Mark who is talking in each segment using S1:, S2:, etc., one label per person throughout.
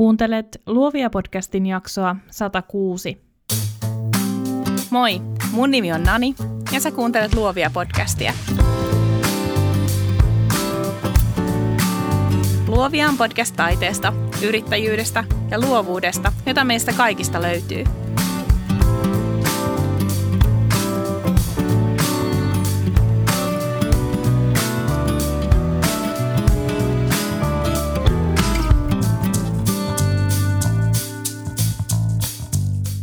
S1: Kuuntelet Luovia podcastin jaksoa 106.
S2: Moi, mun nimi on Nani ja sä kuuntelet Luovia podcastia. Luovia on podcast taiteesta, yrittäjyydestä ja luovuudesta, jota meistä kaikista löytyy –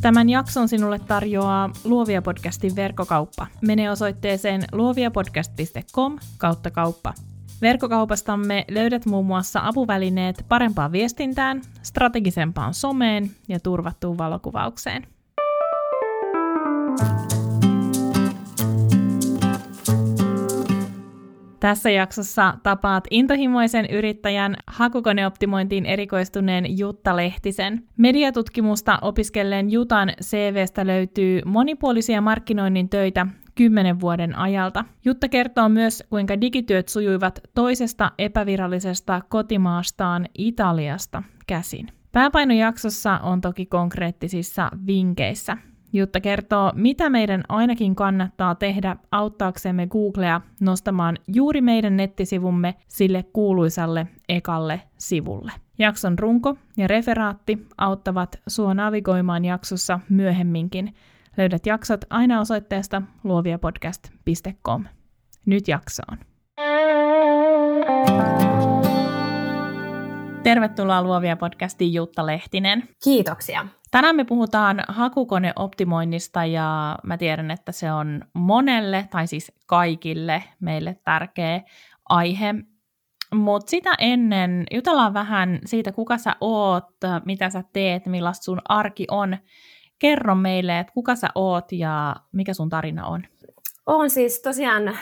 S1: Tämän jakson sinulle tarjoaa Luovia podcastin verkkokauppa. Mene osoitteeseen luoviapodcast.com kautta kauppa. Verkkokaupastamme löydät muun muassa apuvälineet parempaan viestintään, strategisempaan someen ja turvattuun valokuvaukseen. Tässä jaksossa tapaat intohimoisen yrittäjän hakukoneoptimointiin erikoistuneen Jutta Lehtisen. Mediatutkimusta opiskelleen Jutan CVstä löytyy monipuolisia markkinoinnin töitä kymmenen vuoden ajalta. Jutta kertoo myös, kuinka digityöt sujuivat toisesta epävirallisesta kotimaastaan Italiasta käsin. Pääpainojaksossa on toki konkreettisissa vinkeissä. Jutta kertoo, mitä meidän ainakin kannattaa tehdä auttaaksemme Googlea nostamaan juuri meidän nettisivumme sille kuuluisalle ekalle sivulle. Jakson runko ja referaatti auttavat sua navigoimaan jaksossa myöhemminkin. Löydät jaksot aina osoitteesta luoviapodcast.com. Nyt jaksoon. Tervetuloa Luovia podcastiin Jutta Lehtinen.
S3: Kiitoksia.
S1: Tänään me puhutaan hakukoneoptimoinnista ja mä tiedän, että se on monelle tai siis kaikille meille tärkeä aihe. Mutta sitä ennen jutellaan vähän siitä, kuka sä oot, mitä sä teet, millaista sun arki on. Kerro meille, että kuka sä oot ja mikä sun tarina on.
S3: Oon siis tosiaan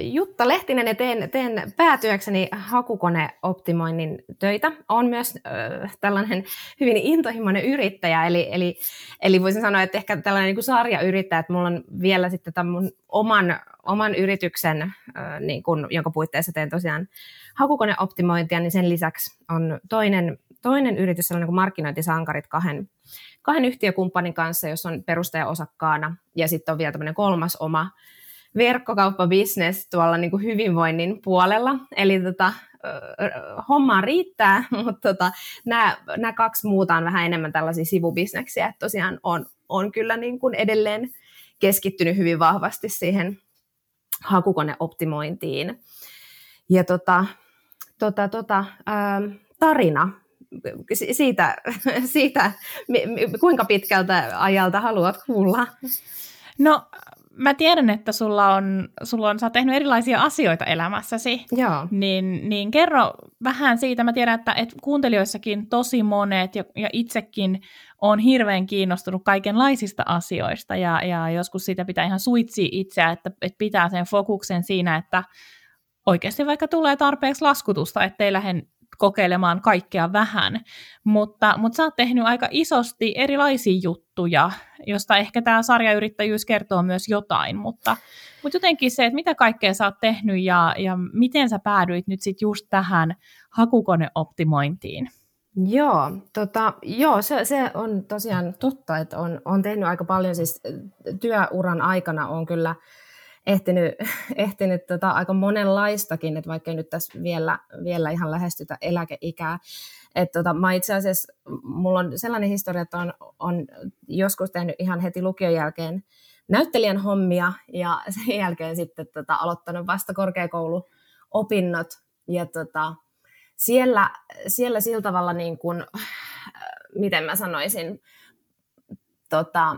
S3: Jutta Lehtinen ja teen, teen päätyökseni hakukoneoptimoinnin töitä. Olen myös äh, tällainen hyvin intohimoinen yrittäjä, eli, eli, eli voisin sanoa, että ehkä tällainen niin kuin sarjayrittäjä, että mulla on vielä sitten tämän mun oman, oman yrityksen, äh, niin kuin, jonka puitteissa teen tosiaan hakukoneoptimointia, niin sen lisäksi on toinen, toinen yritys, sellainen kuin markkinointisankarit kahden, kahden yhtiökumppanin kanssa, jos on perustaja-osakkaana, ja sitten on vielä tämmöinen kolmas oma verkkokauppabisnes tuolla niin kuin hyvinvoinnin puolella. Eli tota, homma riittää, mutta tota, nämä, nämä kaksi muuta on vähän enemmän tällaisia sivubisneksiä. Että tosiaan on, on kyllä niin kuin edelleen keskittynyt hyvin vahvasti siihen hakukoneoptimointiin. Ja tota, tota, tota, ää, tarina siitä, siitä, kuinka pitkältä ajalta haluat kuulla?
S1: No mä tiedän, että sulla on, sulla on, sä oot tehnyt erilaisia asioita elämässäsi,
S3: Joo.
S1: Niin, niin kerro vähän siitä. Mä tiedän, että, että kuuntelijoissakin tosi monet ja, ja itsekin on hirveän kiinnostunut kaikenlaisista asioista ja, ja joskus siitä pitää ihan suitsia itseä, että, että pitää sen fokuksen siinä, että oikeasti vaikka tulee tarpeeksi laskutusta, ettei lähde kokeilemaan kaikkea vähän, mutta, mutta sä oot tehnyt aika isosti erilaisia juttuja, josta ehkä tämä sarjayrittäjyys kertoo myös jotain, mutta, mutta jotenkin se, että mitä kaikkea sä oot tehnyt ja, ja miten sä päädyit nyt sitten just tähän hakukoneoptimointiin?
S3: Joo, tota, joo se, se on tosiaan totta, että on, on tehnyt aika paljon, siis työuran aikana on kyllä ehtinyt, ehtinyt tota, aika monenlaistakin, että vaikka nyt tässä vielä, vielä ihan lähestytä eläkeikää. että tota, mä itse asiassa, mulla on sellainen historia, että on, on joskus tehnyt ihan heti lukion jälkeen näyttelijän hommia ja sen jälkeen sitten tota, aloittanut vasta korkeakouluopinnot. Ja tota, siellä, siellä sillä tavalla niin kuin, miten mä sanoisin, tota,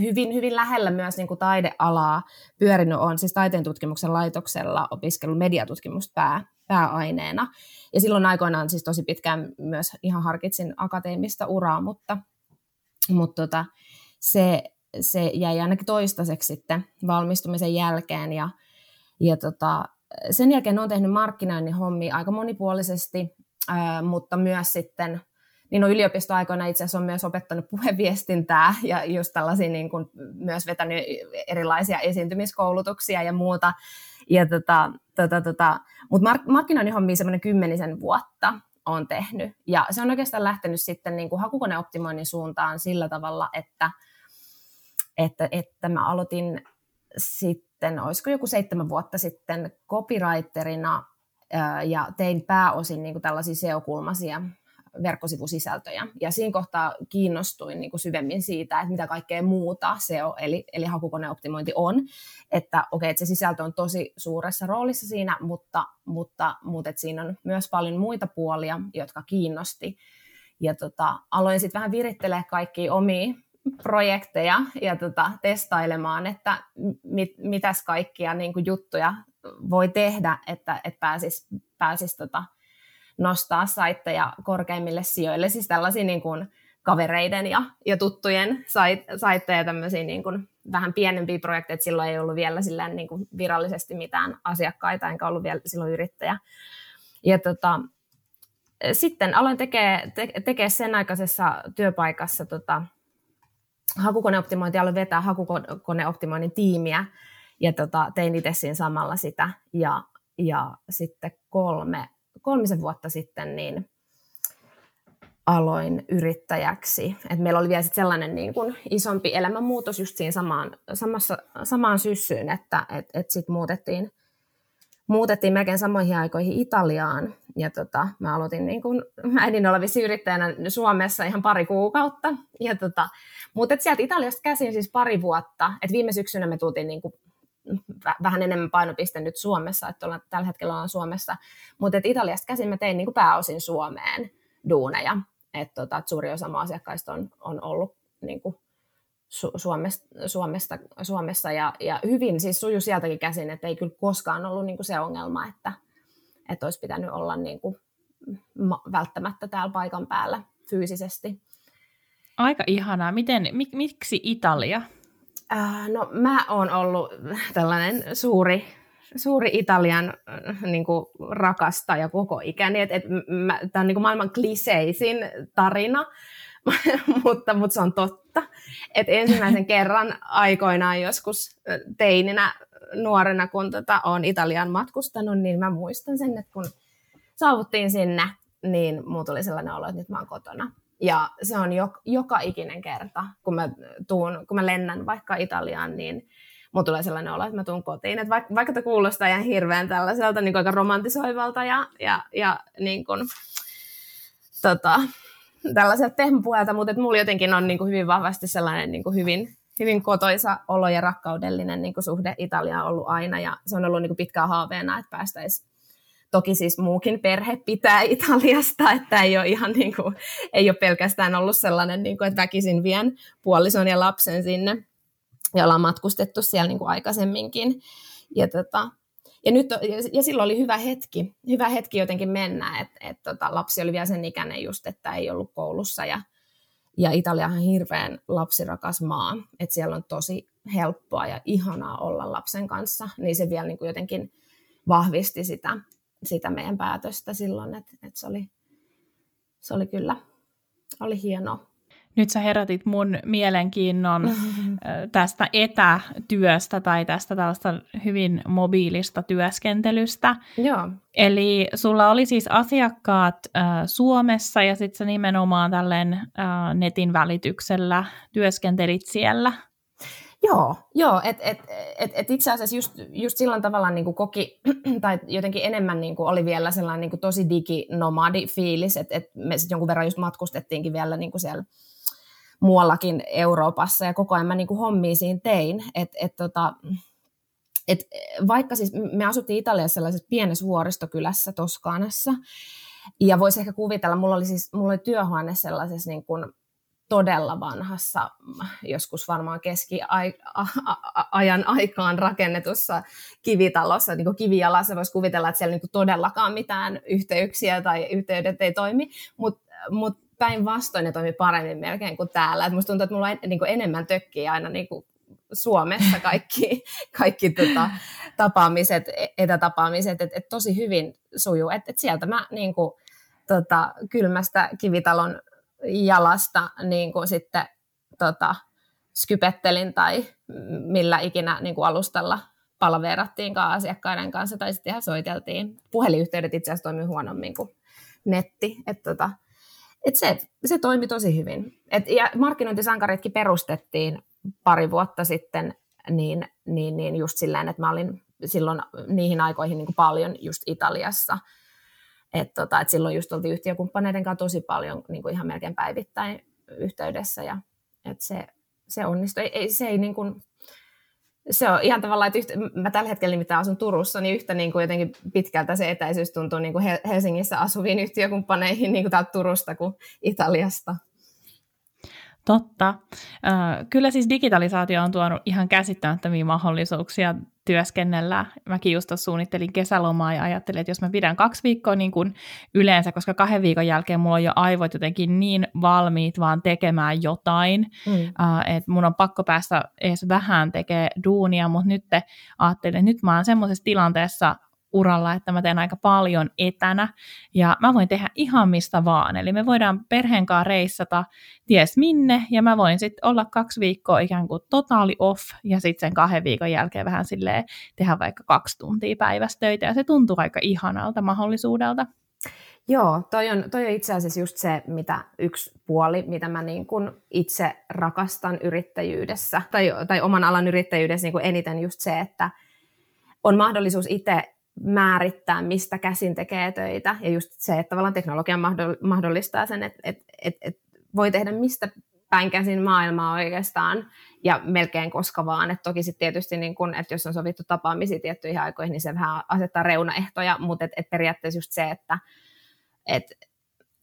S3: hyvin, hyvin lähellä myös niin kuin taidealaa pyörinyt on siis taiteen tutkimuksen laitoksella opiskellut mediatutkimusta pää, pääaineena. Ja silloin aikoinaan siis tosi pitkään myös ihan harkitsin akateemista uraa, mutta, mutta tota, se, se jäi ainakin toistaiseksi sitten valmistumisen jälkeen. Ja, ja tota, sen jälkeen olen tehnyt markkinoinnin hommia aika monipuolisesti, ää, mutta myös sitten – niin on yliopistoaikoina itse asiassa on myös opettanut puheviestintää ja just tällaisia niin kuin myös vetänyt erilaisia esiintymiskoulutuksia ja muuta. Ja tota, tota, tota, mutta mark- markkinoinnin hommia semmoinen kymmenisen vuotta. olen tehnyt. Ja se on oikeastaan lähtenyt sitten niin kuin hakukoneoptimoinnin suuntaan sillä tavalla, että, että, että mä aloitin sitten, olisiko joku seitsemän vuotta sitten copywriterina ja tein pääosin niin kuin tällaisia SEO-kulmaisia verkkosivusisältöjä. Ja siinä kohtaa kiinnostuin niin kuin syvemmin siitä, että mitä kaikkea muuta SEO, eli, eli hakukoneoptimointi on. Että okei, okay, että se sisältö on tosi suuressa roolissa siinä, mutta, mutta, mutta että siinä on myös paljon muita puolia, jotka kiinnosti. Ja tota, aloin sitten vähän virittelee kaikki omia projekteja ja tota, testailemaan, että mit, mitäs kaikkia niin kuin juttuja voi tehdä, että, että pääsisi pääsis, tota, nostaa saitteja korkeimmille sijoille, siis tällaisia niin kuin kavereiden ja, ja tuttujen sait, saitteja, tämmöisiä niin kuin vähän pienempiä projekteja, silloin ei ollut vielä silleen niin kuin virallisesti mitään asiakkaita, enkä ollut vielä silloin yrittäjä. Ja tota, sitten aloin tekemään te, tekee sen aikaisessa työpaikassa tota, hakukoneoptimointia, aloin vetää hakukoneoptimoinnin tiimiä, ja tota, tein itse siinä samalla sitä, ja, ja sitten kolme kolmisen vuotta sitten niin aloin yrittäjäksi. Et meillä oli vielä sit sellainen niin kuin isompi elämänmuutos just siinä samaan, samassa, samaan syssyyn, että et, et sitten muutettiin, muutettiin melkein samoihin aikoihin Italiaan. Ja tota, mä aloitin niin kuin äidin olevissa yrittäjänä Suomessa ihan pari kuukautta. Ja tota, mutta sieltä Italiasta käsin siis pari vuotta. Et viime syksynä me tultiin niin vähän enemmän painopiste nyt Suomessa, että ollaan, tällä hetkellä ollaan Suomessa, mutta Italiasta käsin mä tein niin kuin pääosin Suomeen duuneja, että tota, et suuri osa asiakkaista on, on ollut niin kuin Su- Suomesta, Suomesta, Suomessa ja, ja hyvin siis suju sieltäkin käsin, että ei kyllä koskaan ollut niin kuin se ongelma, että, että olisi pitänyt olla niin kuin välttämättä täällä paikan päällä fyysisesti.
S1: Aika ihanaa. Miten, mik, miksi Italia?
S3: Äh, no mä oon ollut tällainen suuri, suuri Italian äh, niin kuin rakastaja koko ikäni. Et, et Tämä on niin kuin maailman kliseisin tarina, mutta, mutta se on totta. Et ensimmäisen kerran aikoinaan joskus teininä nuorena, kun tota, olen Italian matkustanut, niin mä muistan sen, että kun saavuttiin sinne, niin mulla tuli sellainen olo, että nyt mä oon kotona. Ja se on jo, joka ikinen kerta, kun mä, tuun, kun mä lennän vaikka Italiaan, niin mulla tulee sellainen olo, että mä tuun kotiin. Että vaikka, vaikka tämä kuulostaa ihan hirveän tällaiselta niin aika romantisoivalta ja, ja, ja niin kuin, tota, tällaiselta tehmäpuhelta, mutta että mulla jotenkin on niin kuin hyvin vahvasti sellainen niin kuin hyvin, hyvin kotoisa olo ja rakkaudellinen niin kuin suhde Italiaan ollut aina. Ja se on ollut niin kuin pitkään haaveena, että päästäisiin Toki siis muukin perhe pitää Italiasta, että ei ole ihan niin kuin, ei ole pelkästään ollut sellainen, niin kuin, että väkisin vien puolison ja lapsen sinne. Ja ollaan matkustettu siellä niin kuin aikaisemminkin. Ja, tota, ja, nyt, ja silloin oli hyvä hetki, hyvä hetki jotenkin mennä, että et, tota, lapsi oli vielä sen ikäinen just, että ei ollut koulussa ja, ja Italia on hirveän lapsirakas maa, että siellä on tosi helppoa ja ihanaa olla lapsen kanssa, niin se vielä niin kuin jotenkin vahvisti sitä, sitä meidän päätöstä silloin, että, että se, oli, se oli kyllä oli hienoa.
S1: Nyt sä herätit mun mielenkiinnon tästä etätyöstä tai tästä tällaista hyvin mobiilista työskentelystä.
S3: Joo.
S1: Eli sulla oli siis asiakkaat äh, Suomessa ja sitten sä nimenomaan tälleen äh, netin välityksellä työskentelit siellä.
S3: Joo, joo että et, et, et itse asiassa just, just silloin tavallaan niin kuin koki, tai jotenkin enemmän niin kuin oli vielä sellainen niin kuin tosi diginomadi fiilis, että et me sitten jonkun verran just matkustettiinkin vielä niin kuin siellä muuallakin Euroopassa, ja koko ajan mä niin kuin hommia siinä tein, että et, tota, et vaikka siis me asuttiin Italiassa sellaisessa pienessä vuoristokylässä Toskaanassa, ja voisi ehkä kuvitella, mulla oli siis mulla oli työhuone sellaisessa niin kuin todella vanhassa, joskus varmaan keskiajan aikaan rakennetussa kivitalossa, niin kuin kivijalassa voisi kuvitella, että siellä niin kuin todellakaan mitään yhteyksiä tai yhteydet ei toimi, mutta mut päinvastoin ne toimii paremmin melkein kuin täällä. Et musta tuntuu, että mulla on niin kuin enemmän tökkiä aina niin kuin Suomessa kaikki, kaikki tota, tapaamiset, etätapaamiset, että et tosi hyvin sujuu. Et, et sieltä mä niin kuin, tota, kylmästä kivitalon jalasta niin kuin sitten tota, skypettelin tai millä ikinä niin kuin alustalla palveerattiinkaan asiakkaiden kanssa tai sitten ihan soiteltiin. Puhelinyhteydet itse asiassa toimii huonommin kuin netti. Että tota, et se, se toimi tosi hyvin. Et, ja markkinointisankaritkin perustettiin pari vuotta sitten niin, niin, niin just silleen, että mä olin silloin niihin aikoihin niin kuin paljon just Italiassa. Et tota, et silloin just oltiin yhtiökumppaneiden kanssa tosi paljon niin kuin ihan melkein päivittäin yhteydessä ja et se, se onnistui. Ei, ei, se ei niin kuin, se on ihan tavallaan, että yhtä, mä tällä hetkellä nimittäin asun Turussa, niin yhtä niin kuin jotenkin pitkältä se etäisyys tuntuu niin kuin Helsingissä asuviin yhtiökumppaneihin niin kuin täältä Turusta kuin Italiasta.
S1: Totta. Kyllä siis digitalisaatio on tuonut ihan käsittämättömiä mahdollisuuksia työskennellä. Mäkin just suunnittelin kesälomaa ja ajattelin, että jos mä pidän kaksi viikkoa niin kuin yleensä, koska kahden viikon jälkeen mulla on jo aivot jotenkin niin valmiit vaan tekemään jotain, mm. että mun on pakko päästä edes vähän tekemään duunia, mutta nyt ajattelin, että nyt mä oon semmoisessa tilanteessa, uralla, että mä teen aika paljon etänä. Ja mä voin tehdä ihan mistä vaan. Eli me voidaan perheen kanssa reissata ties minne. Ja mä voin sitten olla kaksi viikkoa ikään kuin totaali off. Ja sitten sen kahden viikon jälkeen vähän silleen tehdä vaikka kaksi tuntia päivästä töitä. Ja se tuntuu aika ihanalta mahdollisuudelta.
S3: Joo, toi on, toi on itse asiassa just se, mitä yksi puoli, mitä mä niin kun itse rakastan yrittäjyydessä, tai, tai oman alan yrittäjyydessä niin eniten just se, että on mahdollisuus itse määrittää, mistä käsin tekee töitä. Ja just se, että tavallaan teknologia mahdollistaa sen, että, että, että, että voi tehdä mistä päin käsin maailmaa oikeastaan ja melkein koska vaan. Et toki sitten tietysti, niin kun, että jos on sovittu tapaamisia tiettyihin aikoihin, niin se vähän asettaa reunaehtoja, mutta et, et periaatteessa just se, että et,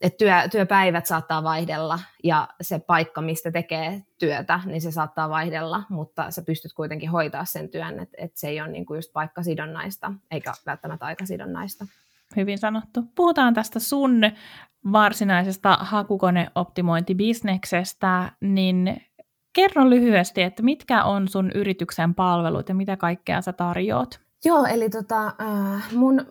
S3: että työ, työpäivät saattaa vaihdella ja se paikka, mistä tekee työtä, niin se saattaa vaihdella, mutta sä pystyt kuitenkin hoitaa sen työn, että et se ei ole niinku just paikkasidonnaista eikä välttämättä aikasidonnaista.
S1: Hyvin sanottu. Puhutaan tästä sun varsinaisesta hakukoneoptimointibisneksestä, niin kerro lyhyesti, että mitkä on sun yrityksen palvelut ja mitä kaikkea sä tarjoat?
S3: Joo, eli tota, äh, mun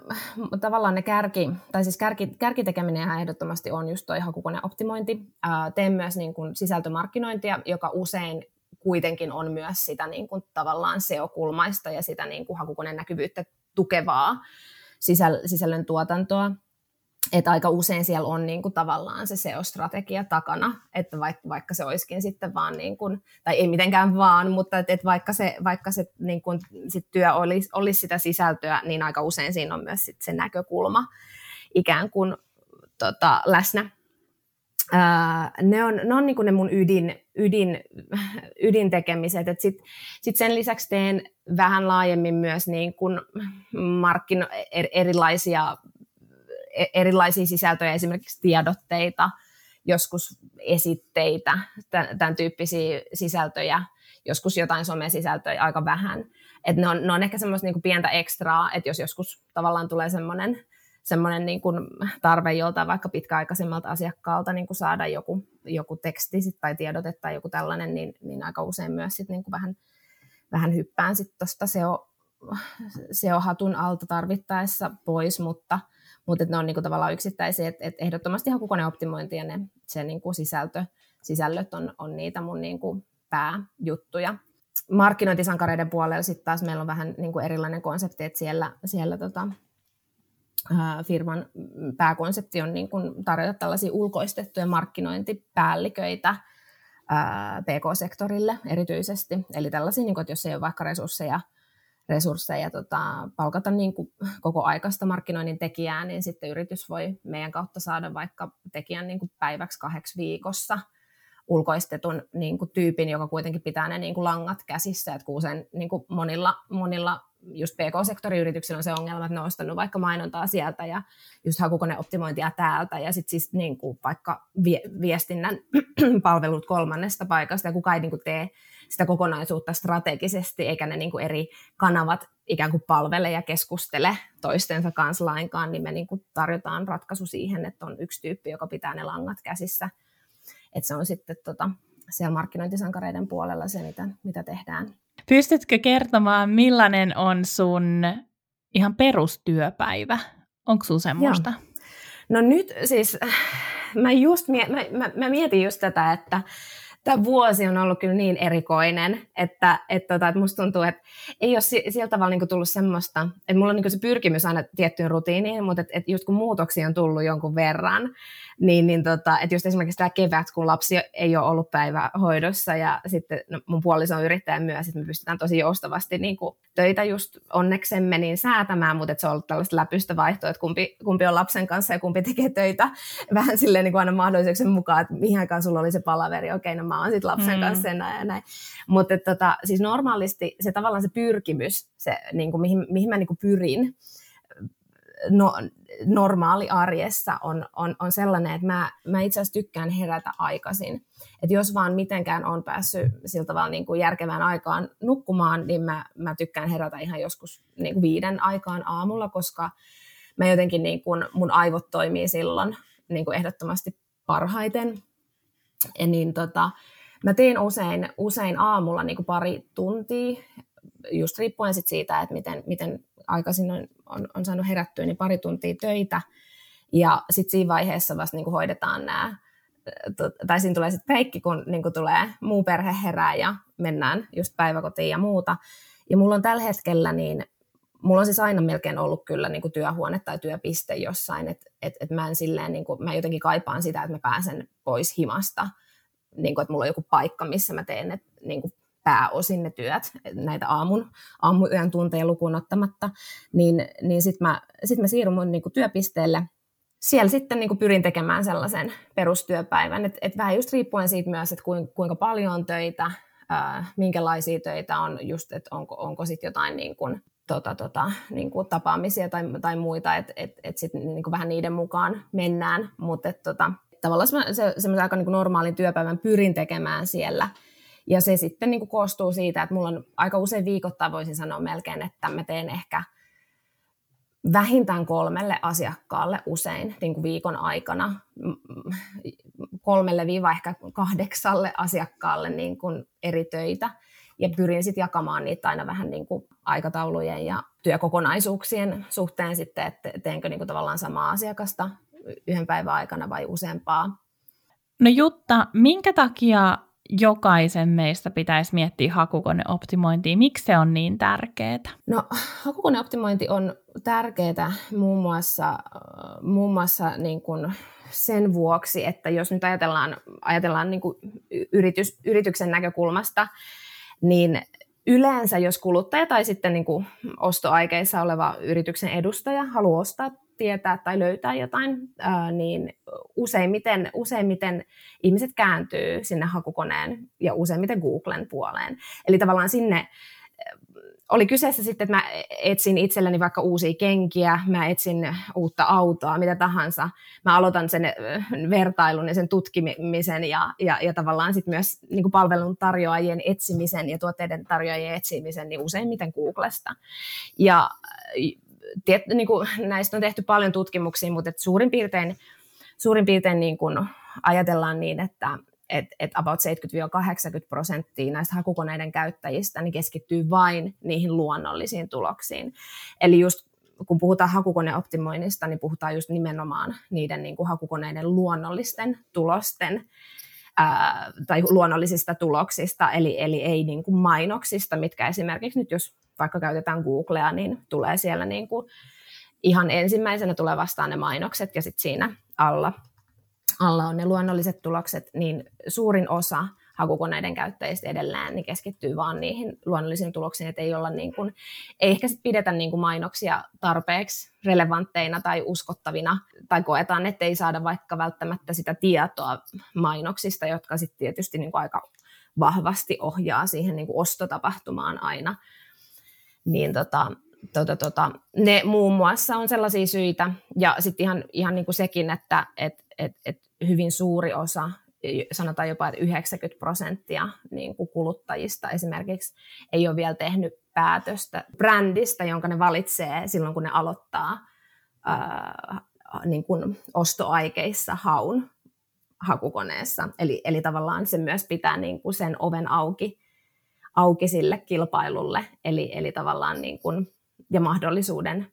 S3: tavallaan ne kärki, tai siis kärki, kärkitekeminen ehdottomasti on just toi hakukoneoptimointi. Äh, teen myös niin kuin sisältömarkkinointia, joka usein kuitenkin on myös sitä niin kuin tavallaan SEO-kulmaista ja sitä niin kuin hakukoneen näkyvyyttä tukevaa sisäl, sisällön tuotantoa että aika usein siellä on niin kuin tavallaan se SEO-strategia takana, että vaikka, vaikka se olisikin sitten vaan, niin kuin, tai ei mitenkään vaan, mutta että, että vaikka se, vaikka se niin kuin, sit työ olisi, olisi sitä sisältöä, niin aika usein siinä on myös sit se näkökulma ikään kuin tota, läsnä. Ää, ne on, ne, on niin kuin ne mun ydin, ydin, ydintekemiset. Sitten sit sen lisäksi teen vähän laajemmin myös niin kuin markkino, er, erilaisia erilaisia sisältöjä, esimerkiksi tiedotteita, joskus esitteitä, tämän, tyyppisiä sisältöjä, joskus jotain somesisältöjä aika vähän. Et ne, on, ne on ehkä semmoista niinku pientä ekstraa, että jos joskus tavallaan tulee semmoinen semmoinen niin kuin tarve joltain vaikka pitkäaikaisemmalta asiakkaalta niin kuin saada joku, joku teksti sit, tai tiedote tai joku tällainen, niin, niin aika usein myös sit, niin kuin vähän, vähän hyppään tuosta SEO, SEO-hatun alta tarvittaessa pois, mutta – mutta ne on niinku tavallaan yksittäisiä, että et ehdottomasti hakukoneoptimointi ja ne, se niinku sisältö, sisällöt on, on niitä mun niinku pääjuttuja. Markkinointisankareiden puolella sitten taas meillä on vähän niinku erilainen konsepti, että siellä, siellä tota, firman pääkonsepti on niin kuin tarjota tällaisia ulkoistettuja markkinointipäälliköitä PK-sektorille erityisesti. Eli tällaisia, niin kuin, että jos ei ole vaikka resursseja resursseja tota, palkata niin kuin koko aikaista markkinoinnin tekijää, niin sitten yritys voi meidän kautta saada vaikka tekijän niin kuin päiväksi kahdeksi viikossa ulkoistetun niin kuin tyypin, joka kuitenkin pitää ne niin kuin langat käsissä, että kun usein niin kuin monilla, monilla just PK-sektoriyrityksillä on se ongelma, että ne on ostanut vaikka mainontaa sieltä ja just hakukoneoptimointia täältä ja sitten siis niin kuin vaikka viestinnän palvelut kolmannesta paikasta ja kukaan ei niin kuin tee sitä kokonaisuutta strategisesti, eikä ne niin kuin eri kanavat ikään kuin palvele ja keskustele toistensa kanssa lainkaan, niin me niin kuin tarjotaan ratkaisu siihen, että on yksi tyyppi, joka pitää ne langat käsissä. Että se on sitten tota, siellä markkinointisankareiden puolella se, mitä, mitä tehdään.
S1: Pystytkö kertomaan, millainen on sun ihan perustyöpäivä? Onko sun semmoista? Joo.
S3: No nyt siis, mä, just, mä, mä, mä mietin just tätä, että tämä vuosi on ollut kyllä niin erikoinen, että, että, tota, että musta tuntuu, että ei ole sillä tavalla niin tullut semmoista, että mulla on niin se pyrkimys aina tiettyyn rutiiniin, mutta että, että just kun muutoksia on tullut jonkun verran, niin, niin tota, että just esimerkiksi tämä kevät, kun lapsi ei ole ollut päivähoidossa ja sitten no, mun puoliso on yrittäjä myös, että me pystytään tosi joustavasti niin kuin töitä just onneksemme niin säätämään, mutta että se on ollut tällaista läpystä vaihtoa, että kumpi, kumpi on lapsen kanssa ja kumpi tekee töitä vähän silleen niin kuin aina mahdollisuuksien mukaan, että mihin aikaan sulla oli se palaveri, okei, no mä oon sitten lapsen mm. kanssa ja näin ja näin. Mutta tota, siis normaalisti se tavallaan se pyrkimys, se, niin kuin, mihin, mihin mä niin kuin pyrin, no, normaali arjessa on, on, on sellainen, että mä, mä itse asiassa tykkään herätä aikaisin. Että jos vaan mitenkään on päässyt sillä tavalla niin kuin järkevään aikaan nukkumaan, niin mä, mä tykkään herätä ihan joskus niin kuin viiden aikaan aamulla, koska mä jotenkin niin kuin, mun aivot toimii silloin niin kuin ehdottomasti parhaiten. Ja niin tota, mä teen usein, usein aamulla niin kuin pari tuntia, just riippuen sit siitä, että miten, miten aikaisin on, on, on saanut herättyä, niin pari tuntia töitä. Ja sitten siinä vaiheessa vasta niin kuin hoidetaan nämä, tai siinä tulee sitten peikki, kun niin kuin tulee muu perhe herää ja mennään just päiväkotiin ja muuta. Ja mulla on tällä hetkellä niin mulla on siis aina melkein ollut kyllä niin kuin työhuone tai työpiste jossain, että et, et mä en niin kuin, mä jotenkin kaipaan sitä, että mä pääsen pois himasta, niin kuin, että mulla on joku paikka, missä mä teen et, niin kuin pääosin ne työt, näitä aamun, aamuyön tunteja lukuun ottamatta, niin, niin sitten mä, sit mä siirryn mun niin työpisteelle. Siellä sitten niin pyrin tekemään sellaisen perustyöpäivän, että et vähän just riippuen siitä myös, että kuinka paljon on töitä, ää, minkälaisia töitä on, just, että onko, onko sitten jotain niin kuin, tota, tota, niin kuin tapaamisia tai, tai muita, että et, et sitten niin vähän niiden mukaan mennään, mutta tota, tavallaan se, semmoisen aika niin normaalin työpäivän pyrin tekemään siellä – ja se sitten niin kuin koostuu siitä, että mulla on aika usein viikoittain voisin sanoa melkein, että mä teen ehkä vähintään kolmelle asiakkaalle usein niin kuin viikon aikana, kolmelle viiva ehkä kahdeksalle asiakkaalle niin kuin eri töitä. Ja pyrin sitten jakamaan niitä aina vähän niin kuin aikataulujen ja työkokonaisuuksien suhteen sitten, että teenkö niin kuin tavallaan samaa asiakasta yhden päivän aikana vai useampaa.
S1: No Jutta, minkä takia jokaisen meistä pitäisi miettiä hakukoneoptimointia? Miksi se on niin tärkeää?
S3: No, hakukoneoptimointi on tärkeää muun muassa, muun muassa niin kuin sen vuoksi, että jos nyt ajatellaan, ajatellaan niin kuin yritys, yrityksen näkökulmasta, niin yleensä jos kuluttaja tai sitten niin kuin ostoaikeissa oleva yrityksen edustaja haluaa ostaa tietää tai löytää jotain, niin useimmiten, useimmiten ihmiset kääntyy sinne hakukoneen ja useimmiten Googlen puoleen. Eli tavallaan sinne oli kyseessä sitten, että mä etsin itselleni vaikka uusia kenkiä, mä etsin uutta autoa, mitä tahansa. Mä aloitan sen vertailun ja sen tutkimisen ja, ja, ja tavallaan sitten myös niin kuin palvelun tarjoajien etsimisen ja tuotteiden tarjoajien etsimisen niin useimmiten Googlesta. Ja tiet, niin kuin, näistä on tehty paljon tutkimuksia, mutta et suurin piirtein, suurin piirtein niin kuin ajatellaan niin, että et, et about 70-80 prosenttia näistä hakukoneiden käyttäjistä niin keskittyy vain niihin luonnollisiin tuloksiin. Eli just kun puhutaan hakukoneoptimoinnista, niin puhutaan just nimenomaan niiden niin kuin hakukoneiden luonnollisten tulosten ää, tai luonnollisista tuloksista, eli, eli ei niin kuin mainoksista, mitkä esimerkiksi nyt jos vaikka käytetään Googlea, niin tulee siellä niin kuin ihan ensimmäisenä tulee vastaan ne mainokset ja sitten siinä alla, alla on ne luonnolliset tulokset, niin suurin osa hakukoneiden käyttäjistä edelleen niin keskittyy vaan niihin luonnollisiin tuloksiin, että ei, olla niin kuin, ei ehkä sit pidetä niin kuin mainoksia tarpeeksi relevantteina tai uskottavina, tai koetaan, että ei saada vaikka välttämättä sitä tietoa mainoksista, jotka sitten tietysti niin kuin aika vahvasti ohjaa siihen niin kuin ostotapahtumaan aina. Niin tota, tota, tota, ne muun muassa on sellaisia syitä, ja sitten ihan, ihan niin kuin sekin, että et, et, et hyvin suuri osa, sanotaan jopa että 90 prosenttia niin kuin kuluttajista esimerkiksi ei ole vielä tehnyt päätöstä brändistä, jonka ne valitsee silloin, kun ne aloittaa ää, niin kuin ostoaikeissa haun hakukoneessa. Eli, eli tavallaan se myös pitää niin kuin sen oven auki auki sille kilpailulle, eli, eli tavallaan niin kuin, ja mahdollisuuden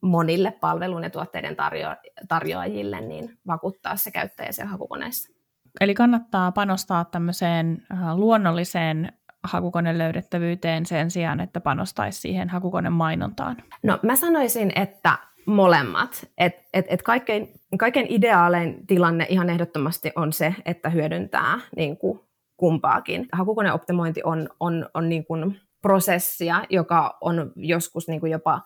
S3: monille palvelun ja tuotteiden tarjo- tarjoajille niin vakuuttaa se käyttäjä siellä hakukoneessa.
S1: Eli kannattaa panostaa tämmöiseen äh, luonnolliseen hakukoneen löydettävyyteen sen sijaan, että panostaisi siihen hakukoneen mainontaan?
S3: No mä sanoisin, että molemmat. Et, et, et kaikkein, kaikkein ideaalein tilanne ihan ehdottomasti on se, että hyödyntää niin kuin kumpaakin. Hakukoneoptimointi on, on, on niin kuin prosessia, joka on joskus niin kuin jopa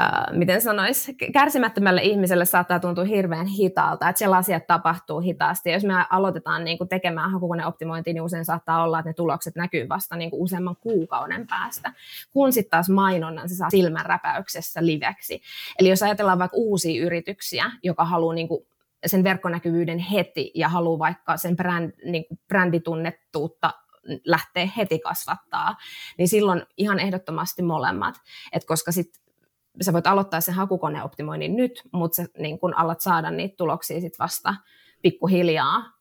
S3: Uh, miten sanois, kärsimättömälle ihmiselle saattaa tuntua hirveän hitaalta, että siellä asiat tapahtuu hitaasti. Ja jos me aloitetaan niin kuin tekemään hakukoneoptimointia, niin usein saattaa olla, että ne tulokset näkyy vasta niin kuin useamman kuukauden päästä, kun sitten taas mainonnan se saa silmänräpäyksessä liveksi. Eli jos ajatellaan vaikka uusia yrityksiä, joka haluaa niin kuin sen verkkonäkyvyyden heti ja haluaa vaikka sen bränd, niin kuin bränditunnettuutta lähteä heti kasvattaa, niin silloin ihan ehdottomasti molemmat. Et koska sä voit aloittaa sen hakukoneoptimoinnin nyt, mutta sä niin kun alat saada niitä tuloksia sit vasta pikkuhiljaa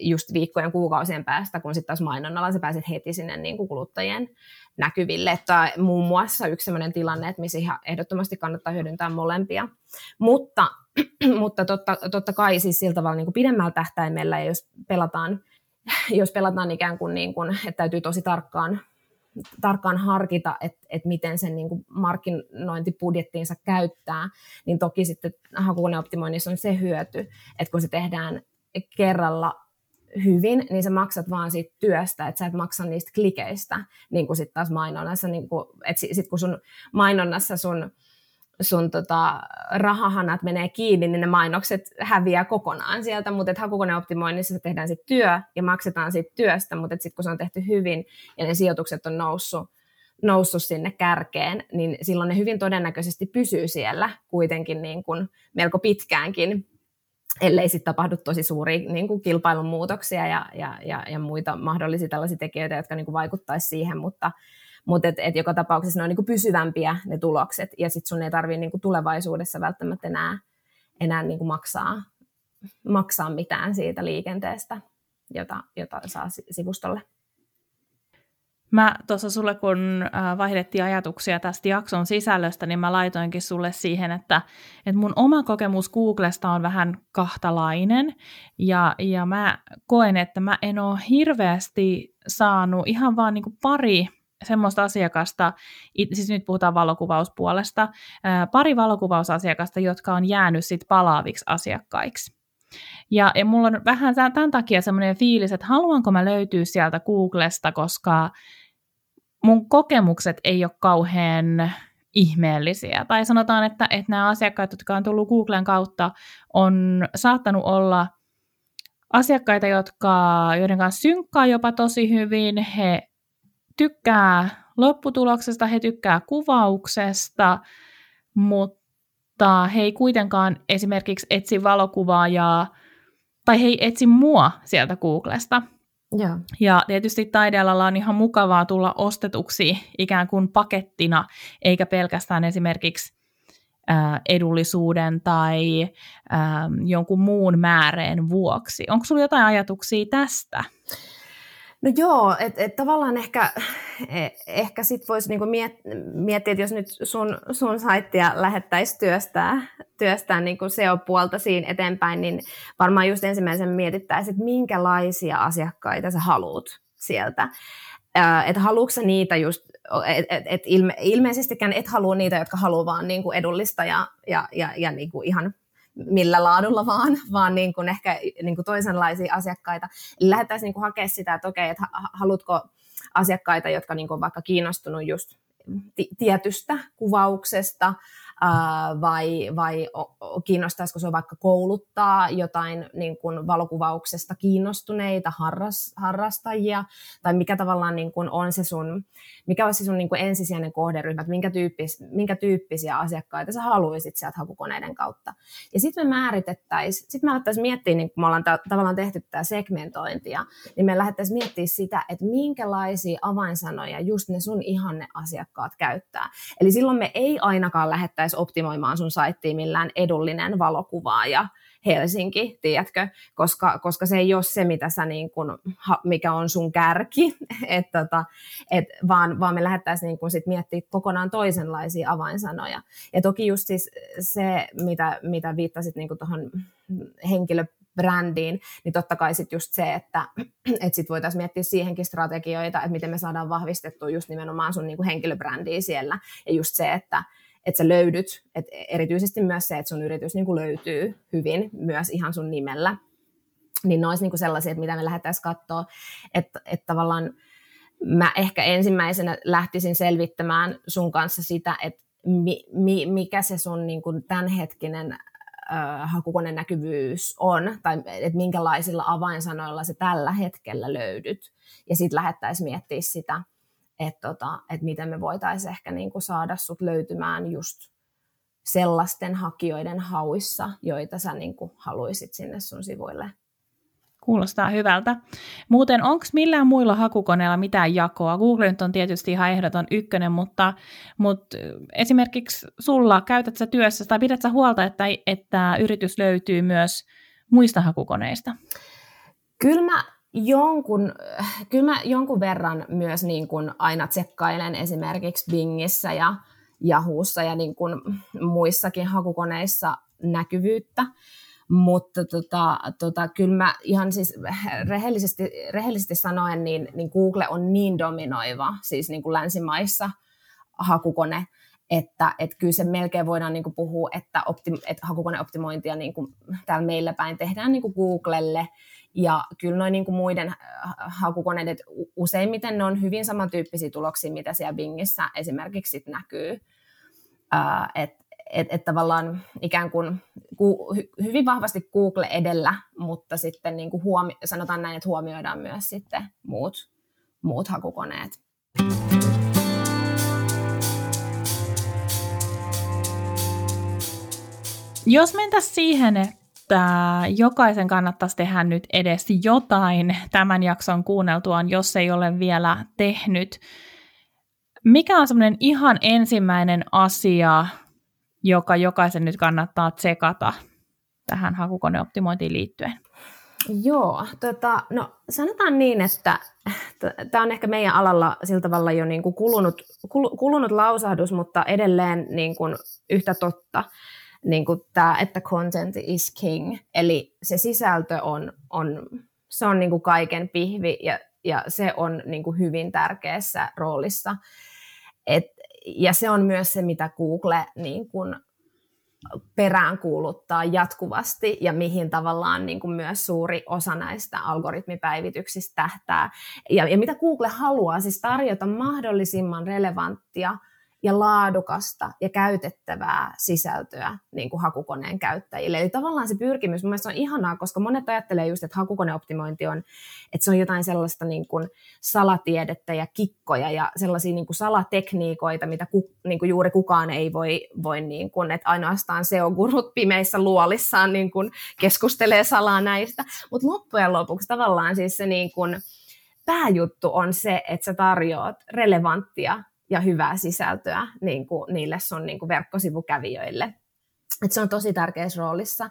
S3: just viikkojen, kuukausien päästä, kun sitten taas mainonnalla sä pääset heti sinne niin kuluttajien näkyville. Että muun muassa yksi sellainen tilanne, että missä ihan ehdottomasti kannattaa hyödyntää molempia. Mutta, mutta totta, totta kai siis sillä tavalla niin pidemmällä tähtäimellä, ja jos pelataan, jos pelataan ikään kuin, niin kuin että täytyy tosi tarkkaan tarkkaan harkita, että, että miten sen niin kuin markkinointibudjettiinsa käyttää, niin toki sitten hakukoneoptimoinnissa on se hyöty, että kun se tehdään kerralla hyvin, niin sä maksat vaan siitä työstä, että sä et maksa niistä klikeistä, niin kuin sitten taas mainonnassa, niin kuin, että sit kun sun mainonnassa sun sun tota, rahahanat menee kiinni, niin ne mainokset häviää kokonaan sieltä, mutta hakukoneoptimoinnissa se tehdään sitten työ ja maksetaan siitä työstä, mutta sitten kun se on tehty hyvin ja ne sijoitukset on noussut, noussut sinne kärkeen, niin silloin ne hyvin todennäköisesti pysyy siellä kuitenkin niin kuin melko pitkäänkin, ellei sitten tapahdu tosi suuria niin kuin kilpailun muutoksia ja, ja, ja, ja muita mahdollisia tällaisia tekijöitä, jotka niin kuin vaikuttaisi siihen, mutta, mutta et, et joka tapauksessa ne on niinku pysyvämpiä ne tulokset, ja sitten sun ei tarvitse niinku tulevaisuudessa välttämättä enää, enää niinku maksaa, maksaa mitään siitä liikenteestä, jota, jota saa sivustolle.
S1: Mä tuossa sulle, kun äh, vaihdettiin ajatuksia tästä jakson sisällöstä, niin mä laitoinkin sulle siihen, että, että mun oma kokemus Googlesta on vähän kahtalainen. Ja, ja mä koen, että mä en ole hirveästi saanut ihan vaan niin pari semmoista asiakasta, siis nyt puhutaan valokuvauspuolesta, pari valokuvausasiakasta, jotka on jäänyt sit palaaviksi asiakkaiksi. Ja, ja mulla on vähän tämän takia semmoinen fiilis, että haluanko mä löytyä sieltä Googlesta, koska mun kokemukset ei ole kauhean ihmeellisiä. Tai sanotaan, että, että nämä asiakkaat, jotka on tullut Googlen kautta, on saattanut olla asiakkaita, jotka, joiden kanssa synkkaa jopa tosi hyvin. He tykkää lopputuloksesta, he tykkää kuvauksesta, mutta he ei kuitenkaan esimerkiksi etsi valokuvaajaa tai he ei etsi mua sieltä Googlesta.
S3: Ja,
S1: ja tietysti taidealalla on ihan mukavaa tulla ostetuksi ikään kuin pakettina, eikä pelkästään esimerkiksi edullisuuden tai jonkun muun määreen vuoksi. Onko sinulla jotain ajatuksia tästä?
S3: No joo, että et tavallaan ehkä, eh, ehkä sit voisi niinku miet, miettiä, että jos nyt sun, sun saittia lähettäisiin työstää, työstää niinku SEO-puolta siinä eteenpäin, niin varmaan just ensimmäisen mietittäisiin, että minkälaisia asiakkaita sä haluat sieltä. Että haluatko niitä just, että et, et ilme, ilmeisestikään et halua niitä, jotka haluaa vaan niinku edullista ja, ja, ja, ja niinku ihan millä laadulla vaan, vaan niin kuin ehkä niin kuin toisenlaisia asiakkaita. Eli lähdettäisiin niin kuin hakemaan sitä, että okei, että haluatko asiakkaita, jotka niin kuin on vaikka kiinnostunut just tietystä kuvauksesta, vai, vai kiinnostaisiko se vaikka kouluttaa jotain niin kuin valokuvauksesta kiinnostuneita harras, harrastajia, tai mikä tavallaan niin kuin on se sun, mikä olisi sun niin kuin ensisijainen kohderyhmä, että minkä, tyyppis, minkä tyyppisiä asiakkaita sä haluaisit sieltä hakukoneiden kautta. Ja sitten me määritettäisiin, sitten me alettaisiin miettiä, niin kun me ollaan ta- tavallaan tehty tätä segmentointia, niin me lähdettäisiin miettiä sitä, että minkälaisia avainsanoja just ne sun ihanne asiakkaat käyttää. Eli silloin me ei ainakaan lähettäisi lähdettäisiin optimoimaan sun saittiin millään edullinen valokuvaaja Helsinki, tiedätkö, koska, koska se ei ole se, mitä sä niin kun, mikä on sun kärki, et tota, et vaan, vaan me lähdettäisiin niin kun sit miettimään kokonaan toisenlaisia avainsanoja. Ja toki just siis se, mitä, mitä viittasit niin tuohon henkilö brändiin, niin totta kai sitten just se, että et sit voitaisiin miettiä siihenkin strategioita, että miten me saadaan vahvistettua just nimenomaan sun niinku henkilöbrändiä siellä. Ja just se, että että sä löydyt, et erityisesti myös se, että sun yritys niin kuin löytyy hyvin myös ihan sun nimellä, niin ne olisi niin kuin sellaisia, että mitä me lähdettäisiin katsoa, että, että tavallaan mä ehkä ensimmäisenä lähtisin selvittämään sun kanssa sitä, että mi, mi, mikä se sun niin kuin tämänhetkinen hakukoneen näkyvyys on, tai että minkälaisilla avainsanoilla se tällä hetkellä löydyt. Ja sitten lähdettäisiin miettimään sitä, että tota, et miten me voitaisiin ehkä niin kuin saada sut löytymään just sellaisten hakijoiden hauissa, joita sä niin kuin haluisit sinne sun sivuille
S1: Kuulostaa hyvältä. Muuten onko millään muilla hakukoneilla mitään jakoa? Google nyt on tietysti ihan ehdoton ykkönen, mutta, mutta esimerkiksi sulla käytät sä työssä tai pidät sä huolta, että, että yritys löytyy myös muista hakukoneista?
S3: Kyllä mä jonkun, kyllä mä jonkun verran myös niin kuin aina tsekkailen esimerkiksi Bingissä ja Yahoossa ja niin kuin muissakin hakukoneissa näkyvyyttä. Mutta tota, tota, kyllä mä ihan siis rehellisesti, rehellisesti sanoen, niin, niin Google on niin dominoiva, siis niin kuin länsimaissa hakukone, että, että kyllä se melkein voidaan niin kuin puhua, että, optim, että hakukoneoptimointia niin kuin täällä meillä päin tehdään niin kuin Googlelle, ja kyllä noin niin kuin muiden äh, hakukoneiden, useimmiten ne on hyvin samantyyppisiä tuloksia, mitä siellä Bingissä esimerkiksi sit näkyy. Uh, että että et tavallaan ikään kuin ku, hyvin vahvasti Google edellä, mutta sitten niin kuin huomi, sanotaan näin, että huomioidaan myös sitten muut, muut hakukoneet.
S1: Jos mentäisiin siihen, että jokaisen kannattaisi tehdä nyt edes jotain tämän jakson kuunneltuaan, jos ei ole vielä tehnyt, mikä on semmoinen ihan ensimmäinen asia, joka jokaisen nyt kannattaa tsekata tähän hakukoneoptimointiin liittyen?
S3: Joo, tota, no sanotaan niin, että tämä on ehkä meidän alalla sillä tavalla jo niin kuin kulunut, kulunut lausahdus, mutta edelleen niin kuin yhtä totta, niin kuin tämä, että content is king, eli se sisältö on, on, se on niin kuin kaiken pihvi ja, ja se on niin kuin hyvin tärkeässä roolissa. Et, ja se on myös se, mitä Google niin kuin peräänkuuluttaa jatkuvasti ja mihin tavallaan niin kuin myös suuri osa näistä algoritmipäivityksistä tähtää. Ja, ja mitä Google haluaa, siis tarjota mahdollisimman relevanttia – ja laadukasta ja käytettävää sisältöä niin kuin hakukoneen käyttäjille. Eli tavallaan se pyrkimys, mun on ihanaa, koska monet ajattelee just, että hakukoneoptimointi on, että se on jotain sellaista niin kuin salatiedettä ja kikkoja ja sellaisia niin kuin salatekniikoita, mitä ku, niin kuin juuri kukaan ei voi, voi niin kuin, että ainoastaan SEO-gurut pimeissä luolissaan niin kuin keskustelee salaa näistä. Mutta loppujen lopuksi tavallaan siis se niin kuin, pääjuttu on se, että sä tarjoat relevanttia ja hyvää sisältöä niin kuin niille sun niin kuin verkkosivukävijöille. Et se on tosi tärkeässä roolissa.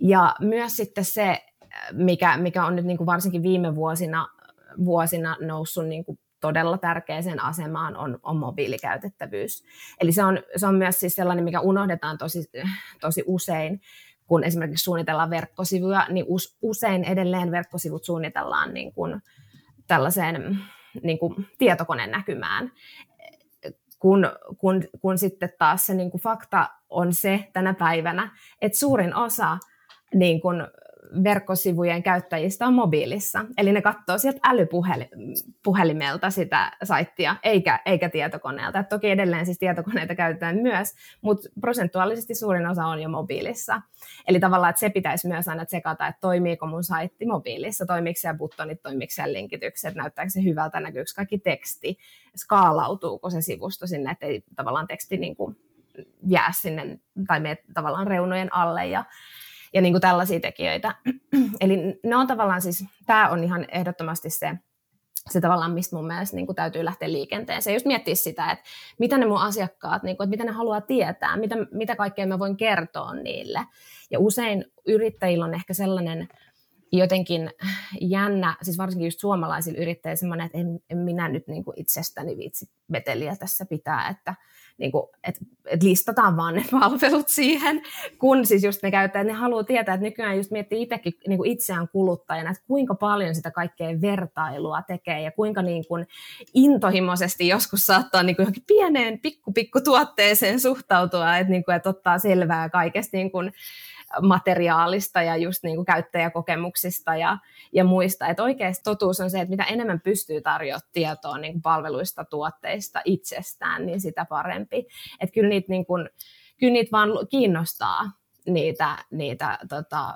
S3: Ja myös sitten se, mikä, mikä on nyt niin kuin varsinkin viime vuosina, vuosina noussut niin kuin todella tärkeäseen asemaan, on, on mobiilikäytettävyys. Eli se on, se on myös siis sellainen, mikä unohdetaan tosi, tosi usein, kun esimerkiksi suunnitellaan verkkosivuja, niin usein edelleen verkkosivut suunnitellaan niin kuin tällaiseen niin kuin tietokoneen näkymään kun, kun, kun sitten taas se niin kuin fakta on se tänä päivänä, että suurin osa niin kuin verkkosivujen käyttäjistä on mobiilissa. Eli ne katsoo sieltä älypuhelimelta sitä saittia, eikä, eikä tietokoneelta. Et toki edelleen siis tietokoneita käytetään myös, mutta prosentuaalisesti suurin osa on jo mobiilissa. Eli tavallaan, että se pitäisi myös aina tsekata, että toimiiko mun saitti mobiilissa, toimiiko siellä buttonit, toimiiko siellä linkitykset, näyttääkö se hyvältä, näkyykö kaikki teksti, skaalautuuko se sivusto sinne, että ei tavallaan teksti niin kuin jää sinne tai mene tavallaan reunojen alle ja ja niin kuin tällaisia tekijöitä. Eli ne on tavallaan siis, tämä on ihan ehdottomasti se, se tavallaan, mistä mun mielestä niin kuin täytyy lähteä liikenteeseen. Just miettiä sitä, että mitä ne mun asiakkaat, niin kuin, että mitä ne haluaa tietää, mitä, mitä kaikkea mä voin kertoa niille. Ja usein yrittäjillä on ehkä sellainen jotenkin jännä, siis varsinkin just suomalaisilla yrittäjillä semmoinen, että en, en minä nyt niin kuin itsestäni viitsi meteliä tässä pitää, että niin kuin, että, että listataan vaan ne palvelut siihen, kun siis just ne käyttäjät, ne haluaa tietää, että nykyään just miettii itsekin niin kuin itseään kuluttajana, että kuinka paljon sitä kaikkea vertailua tekee ja kuinka niin kuin intohimoisesti joskus saattaa niin kuin johonkin pieneen pikku, pikku tuotteeseen suhtautua, että, niin kuin, että ottaa selvää kaikesta niin kuin, materiaalista ja just niin kuin käyttäjäkokemuksista ja, ja muista. Että oikeasti totuus on se, että mitä enemmän pystyy tarjoamaan tietoa niin kuin palveluista, tuotteista itsestään, niin sitä parempi. Että kyllä niitä, niin kuin, kyllä niitä vaan kiinnostaa niitä, niitä tota,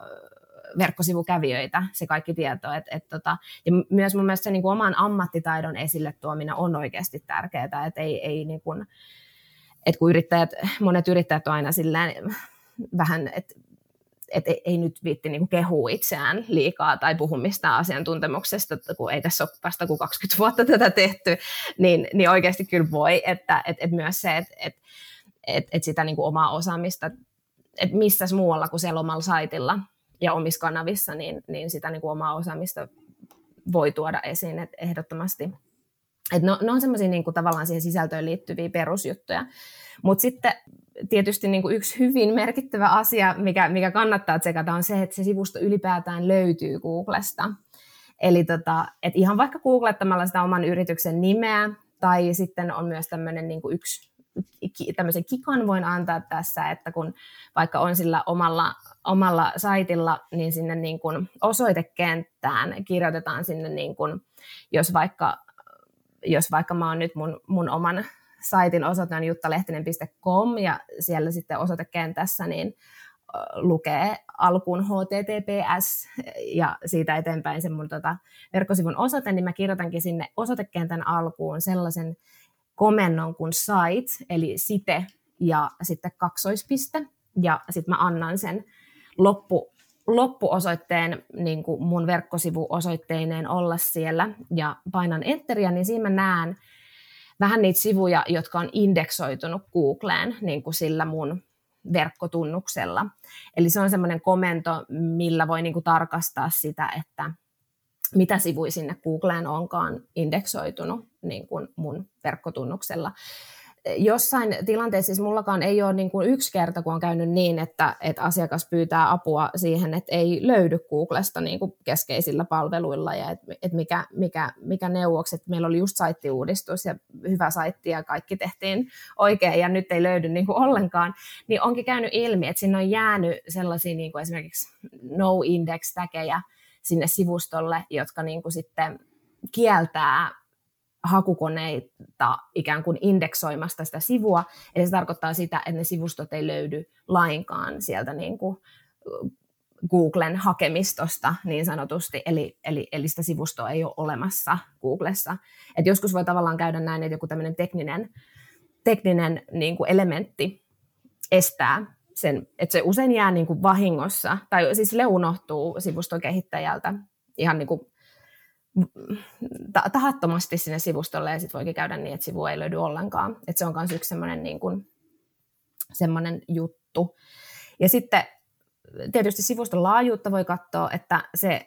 S3: verkkosivukävijöitä, se kaikki tieto. Et, et, tota, ja myös mun mielestä se niin kuin oman ammattitaidon esille tuominen on oikeasti tärkeää, että ei, ei niin kuin, et kun yrittäjät, monet yrittäjät on aina silleen vähän, että et ei, nyt viitti niin kehua itseään liikaa tai puhu mistään asiantuntemuksesta, kun ei tässä ole vasta kuin 20 vuotta tätä tehty, niin, niin oikeasti kyllä voi, että et, et myös se, että et, et, et sitä niin kuin omaa osaamista, että missä muualla kuin siellä omalla saitilla ja omissa kanavissa, niin, niin sitä niin kuin omaa osaamista voi tuoda esiin, että ehdottomasti. Et no, ne on semmoisia niin tavallaan siihen sisältöön liittyviä perusjuttuja. Mutta sitten tietysti niin kuin yksi hyvin merkittävä asia, mikä, mikä kannattaa tsekata, on se, että se sivusto ylipäätään löytyy Googlesta. Eli tota, et ihan vaikka googlettamalla sitä oman yrityksen nimeä, tai sitten on myös tämmöinen niin kuin yksi tämmöisen kikan voin antaa tässä, että kun vaikka on sillä omalla, omalla saitilla, niin sinne niin kuin osoitekenttään kirjoitetaan sinne, niin kuin, jos vaikka jos vaikka mä oon nyt mun, mun oman saitin osoite on juttalehtinen.com ja siellä sitten osoitekentässä niin lukee alkuun HTTPS ja siitä eteenpäin se mun tota verkkosivun osoite, niin mä kirjoitankin sinne osoitekentän alkuun sellaisen komennon kuin site, eli site ja sitten kaksoispiste, ja sitten mä annan sen loppu, loppuosoitteen niin kuin mun verkkosivuosoitteineen olla siellä ja painan enteriä, niin siinä mä näen vähän niitä sivuja, jotka on indeksoitunut Googleen niin kuin sillä mun verkkotunnuksella. Eli se on semmoinen komento, millä voi niin kuin tarkastaa sitä, että mitä sivuja sinne Googleen onkaan indeksoitunut niin kuin mun verkkotunnuksella jossain tilanteessa, siis mullakaan ei ole niin kuin yksi kerta, kun on käynyt niin, että, että asiakas pyytää apua siihen, että ei löydy Googlesta niin kuin keskeisillä palveluilla ja että, että mikä, mikä, mikä neuvoksi, että meillä oli just saittiuudistus ja hyvä saitti ja kaikki tehtiin oikein ja nyt ei löydy niin kuin ollenkaan, niin onkin käynyt ilmi, että sinne on jäänyt sellaisia niin kuin esimerkiksi no-index-täkejä sinne sivustolle, jotka niin kuin sitten kieltää hakukoneita ikään kuin indeksoimasta sitä sivua, eli se tarkoittaa sitä, että ne sivustot ei löydy lainkaan sieltä niin kuin Googlen hakemistosta niin sanotusti, eli, eli, eli sitä sivustoa ei ole olemassa Googlessa. Et joskus voi tavallaan käydä näin, että joku tämmöinen tekninen, tekninen niin kuin elementti estää sen, että se usein jää niin kuin vahingossa, tai siis le unohtuu sivuston kehittäjältä ihan niin kuin tahattomasti sinne sivustolle ja sitten voikin käydä niin, että sivu ei löydy ollenkaan. Et se on myös yksi semmoinen niin kuin, semmoinen juttu. Ja sitten tietysti sivuston laajuutta voi katsoa, että se,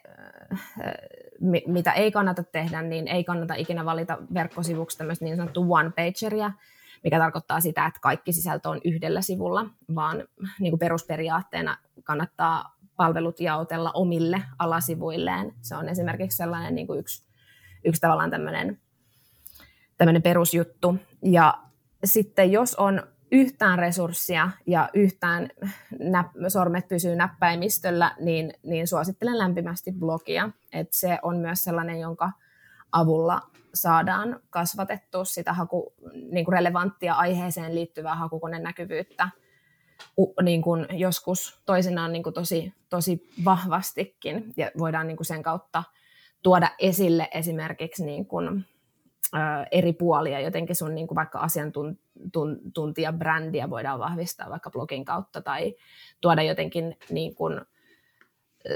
S3: mitä ei kannata tehdä, niin ei kannata ikinä valita verkkosivuksi tämmöistä niin sanottu one-pageria, mikä tarkoittaa sitä, että kaikki sisältö on yhdellä sivulla, vaan niin kuin perusperiaatteena kannattaa palvelut jaotella omille alasivuilleen. Se on esimerkiksi sellainen niin kuin yksi, yksi tavallaan tämmöinen, tämmöinen perusjuttu. Ja sitten jos on yhtään resurssia ja yhtään näp- sormet pysyy näppäimistöllä, niin, niin suosittelen lämpimästi blogia. Et se on myös sellainen, jonka avulla saadaan kasvatettua sitä haku, niin kuin relevanttia aiheeseen liittyvää hakukoneen näkyvyyttä – niin kuin joskus toisinaan niin kuin tosi, tosi vahvastikin. Ja voidaan niin kuin sen kautta tuoda esille esimerkiksi niin kuin, ö, eri puolia, jotenkin sun niin kuin vaikka asiantuntijabrändiä voidaan vahvistaa vaikka blogin kautta tai tuoda jotenkin niin kuin,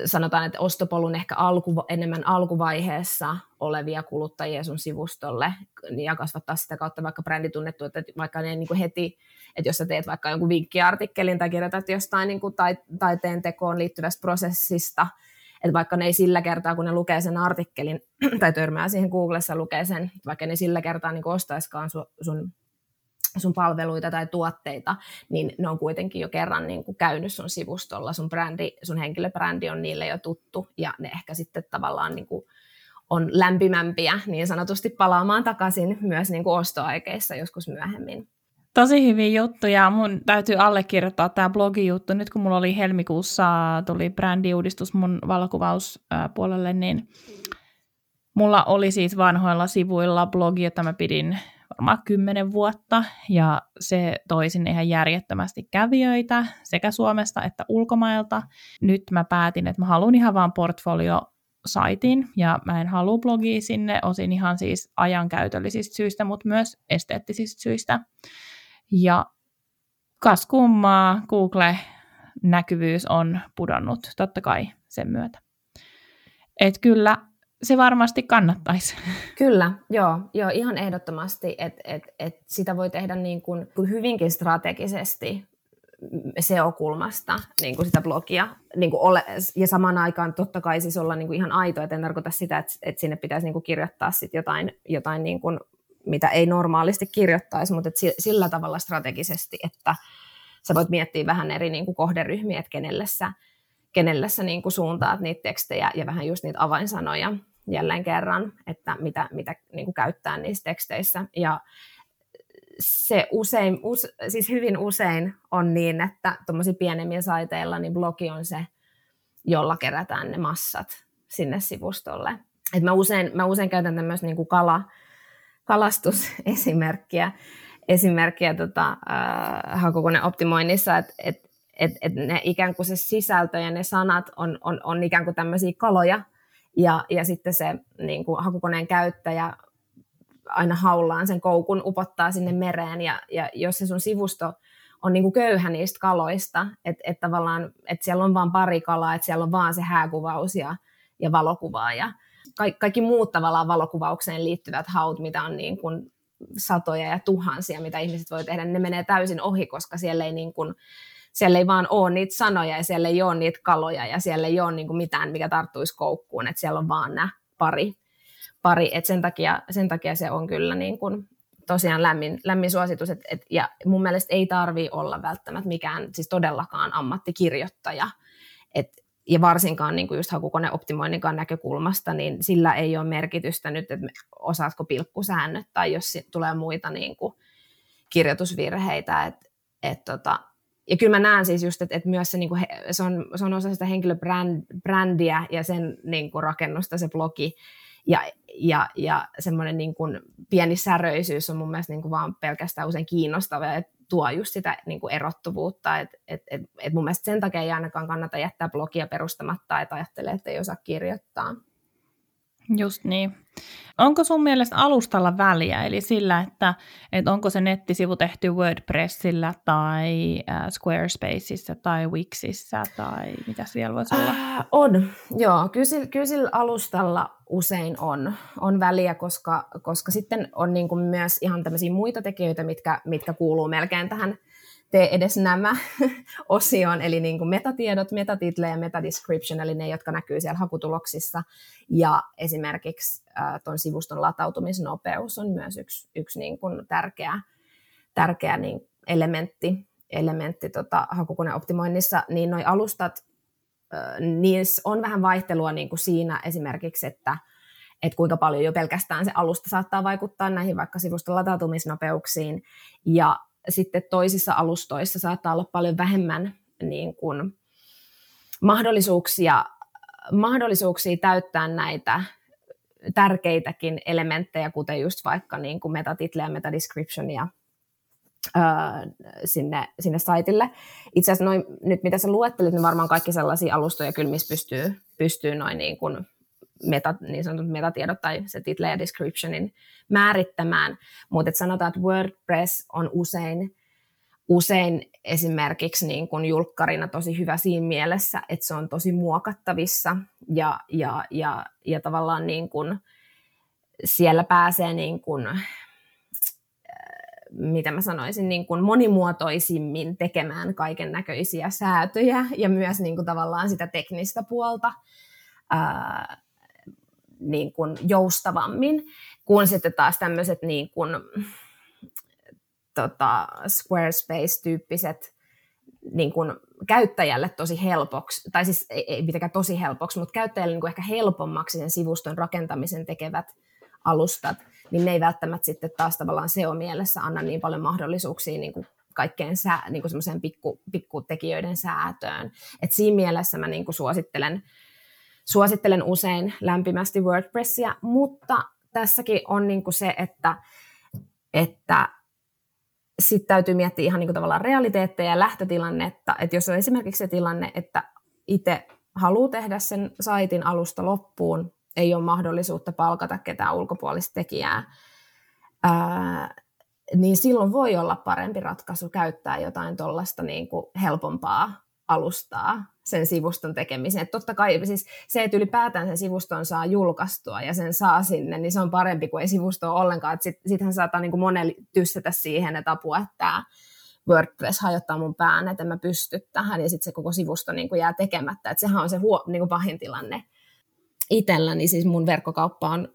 S3: sanotaan, että ostopolun ehkä alku, enemmän alkuvaiheessa olevia kuluttajia sun sivustolle ja kasvattaa sitä kautta vaikka bränditunnettu, että vaikka ne niin kuin heti, että jos sä teet vaikka jonkun vinkkiartikkelin tai kirjoitat jostain niin kuin taiteen tekoon liittyvästä prosessista, että vaikka ne ei sillä kertaa, kun ne lukee sen artikkelin tai törmää siihen Googlessa lukee sen, vaikka ne sillä kertaa niin ostaiskaan sun, sun sun palveluita tai tuotteita, niin ne on kuitenkin jo kerran niin kuin käynyt sun sivustolla, sun, brändi, sun henkilöbrändi on niille jo tuttu, ja ne ehkä sitten tavallaan niin kuin on lämpimämpiä niin sanotusti palaamaan takaisin myös niin kuin ostoaikeissa joskus myöhemmin.
S1: Tosi hyviä juttuja. Mun täytyy allekirjoittaa tämä blogijuttu. Nyt kun mulla oli helmikuussa, tuli brändiuudistus mun valokuvauspuolelle, niin mulla oli siis vanhoilla sivuilla blogi, jota mä pidin varmaan kymmenen vuotta, ja se toi sinne ihan järjettömästi kävijöitä sekä Suomesta että ulkomailta. Nyt mä päätin, että mä haluan ihan vaan portfolio saitin ja mä en halua blogia sinne, osin ihan siis ajankäytöllisistä syistä, mutta myös esteettisistä syistä. Ja kas kummaa, Google-näkyvyys on pudonnut totta kai sen myötä. Et kyllä se varmasti kannattaisi.
S3: Kyllä, joo, joo ihan ehdottomasti, että et, et sitä voi tehdä niin kuin hyvinkin strategisesti SEO-kulmasta niin kuin sitä blogia niin kuin ole, ja samaan aikaan totta kai siis olla niin kuin ihan aito, että en tarkoita sitä, että, että sinne pitäisi niin kuin kirjoittaa sit jotain, jotain niin kuin, mitä ei normaalisti kirjoittaisi, mutta että sillä tavalla strategisesti, että sä voit miettiä vähän eri niin kuin kohderyhmiä, että kenelle sä, kenelle sä niin kuin suuntaat niitä tekstejä ja vähän just niitä avainsanoja jälleen kerran, että mitä, mitä niin kuin käyttää niissä teksteissä. Ja se usein, us, siis hyvin usein on niin, että tuommoisia pienemmillä saiteilla niin blogi on se, jolla kerätään ne massat sinne sivustolle. Et mä, usein, mä usein käytän tämmöistä niin kuin kala, kalastusesimerkkiä esimerkkiä tota, äh, hakukoneoptimoinnissa, että et, et, et ne ikään kuin se sisältö ja ne sanat on, on, on ikään kuin tämmöisiä kaloja, ja, ja sitten se niin kuin hakukoneen käyttäjä aina haullaan sen koukun, upottaa sinne mereen, ja, ja jos se sun sivusto on niin kuin köyhä niistä kaloista, että et tavallaan, että siellä on vain pari kalaa, että siellä on vaan se hääkuvaus ja, ja valokuvaa, ja kaikki, kaikki muut tavallaan valokuvaukseen liittyvät haut, mitä on niin kuin satoja ja tuhansia, mitä ihmiset voi tehdä, ne menee täysin ohi, koska siellä ei niin kuin, siellä ei vaan ole niitä sanoja ja siellä ei ole niitä kaloja ja siellä ei ole niin kuin mitään, mikä tarttuisi koukkuun, että siellä on vaan nämä pari. pari. Et sen, takia, sen takia se on kyllä niin kuin tosiaan lämmin, lämmin suositus. Et, et, ja mun mielestä ei tarvi olla välttämättä mikään, siis todellakaan ammattikirjoittaja. Et, ja varsinkaan niin kuin just hakukoneoptimoinninkaan näkökulmasta, niin sillä ei ole merkitystä nyt, että osaatko pilkkusäännöt tai jos tulee muita niin kuin kirjoitusvirheitä. Et, et tota, ja kyllä mä näen siis just, että, että myös se, niin kuin, se, on, se on osa sitä henkilöbrändiä ja sen niin kuin, rakennusta se blogi. Ja, ja, ja semmoinen niin kuin, pieni säröisyys on mun mielestä niin kuin, vaan pelkästään usein kiinnostava ja tuo just sitä niin kuin, erottuvuutta. Et, et, et, et mun mielestä sen takia ei ainakaan kannata jättää blogia perustamatta, että ajattelee, että ei osaa kirjoittaa.
S1: Just niin. Onko sun mielestä alustalla väliä, eli sillä, että, että onko se nettisivu tehty WordPressillä tai äh, Squarespaceissa tai Wixissä tai mitä vielä voisi olla? Äh,
S3: on, joo. Kyllä kyllä sillä alustalla usein on, on väliä, koska, koska sitten on niin kuin myös ihan tämmöisiä muita tekijöitä, mitkä, mitkä kuuluu melkein tähän tee edes nämä osioon, eli niin kuin metatiedot, metatitle ja metadescription, eli ne, jotka näkyy siellä hakutuloksissa. Ja esimerkiksi äh, tuon sivuston latautumisnopeus on myös yksi, yksi niin kuin tärkeä, tärkeä niin elementti, elementti tota, hakukoneoptimoinnissa, niin nuo alustat, äh, niissä on vähän vaihtelua niin kuin siinä esimerkiksi, että että kuinka paljon jo pelkästään se alusta saattaa vaikuttaa näihin vaikka sivuston latautumisnopeuksiin. Ja sitten toisissa alustoissa saattaa olla paljon vähemmän niin kuin mahdollisuuksia, mahdollisuuksia täyttää näitä tärkeitäkin elementtejä, kuten just vaikka niin kuin metatitle ja metadescriptionia sinne, sinne saitille. Itse asiassa noin, nyt mitä sä luettelit, niin varmaan kaikki sellaisia alustoja kyllä, missä pystyy, pystyy noin niin kuin meta, niin sanotut metatiedot tai se title ja descriptionin määrittämään, mutta sanotaan, että WordPress on usein, usein esimerkiksi niin kuin julkkarina tosi hyvä siinä mielessä, että se on tosi muokattavissa ja, ja, ja, ja tavallaan niin kuin siellä pääsee niin kuin, äh, mitä mä sanoisin, niin kuin monimuotoisimmin tekemään kaiken näköisiä säätöjä ja myös niin kuin tavallaan sitä teknistä puolta. Ää, niin kuin joustavammin, kuin sitten taas tämmöiset niin kuin, tota, Squarespace-tyyppiset niin kuin käyttäjälle tosi helpoksi, tai siis ei, ei mitenkään tosi helpoksi, mutta käyttäjälle niin kuin ehkä helpommaksi sen sivuston rakentamisen tekevät alustat, niin ne ei välttämättä sitten taas tavallaan SEO-mielessä anna niin paljon mahdollisuuksia niin kuin kaikkeen sää, niin kuin pikku, pikkutekijöiden säätöön. Et siinä mielessä mä niin kuin suosittelen, suosittelen usein lämpimästi WordPressia, mutta tässäkin on niin kuin se, että, että sitten täytyy miettiä ihan niin kuin tavallaan realiteetteja ja lähtötilannetta, että jos on esimerkiksi se tilanne, että itse haluaa tehdä sen saitin alusta loppuun, ei ole mahdollisuutta palkata ketään ulkopuolista tekijää, ää, niin silloin voi olla parempi ratkaisu käyttää jotain tuollaista niin helpompaa alustaa sen sivuston tekemiseen. Et totta kai siis se, että ylipäätään sen sivuston saa julkaistua ja sen saa sinne, niin se on parempi kuin ei sivusto ole ollenkaan. Sitten sit saattaa niin monelle tyssätä siihen, että apua, että tämä WordPress hajottaa mun pään, että mä pysty tähän, ja sitten se koko sivusto niin jää tekemättä. Et sehän on se huo, niin kuin pahin tilanne itselläni, siis mun verkkokauppa on,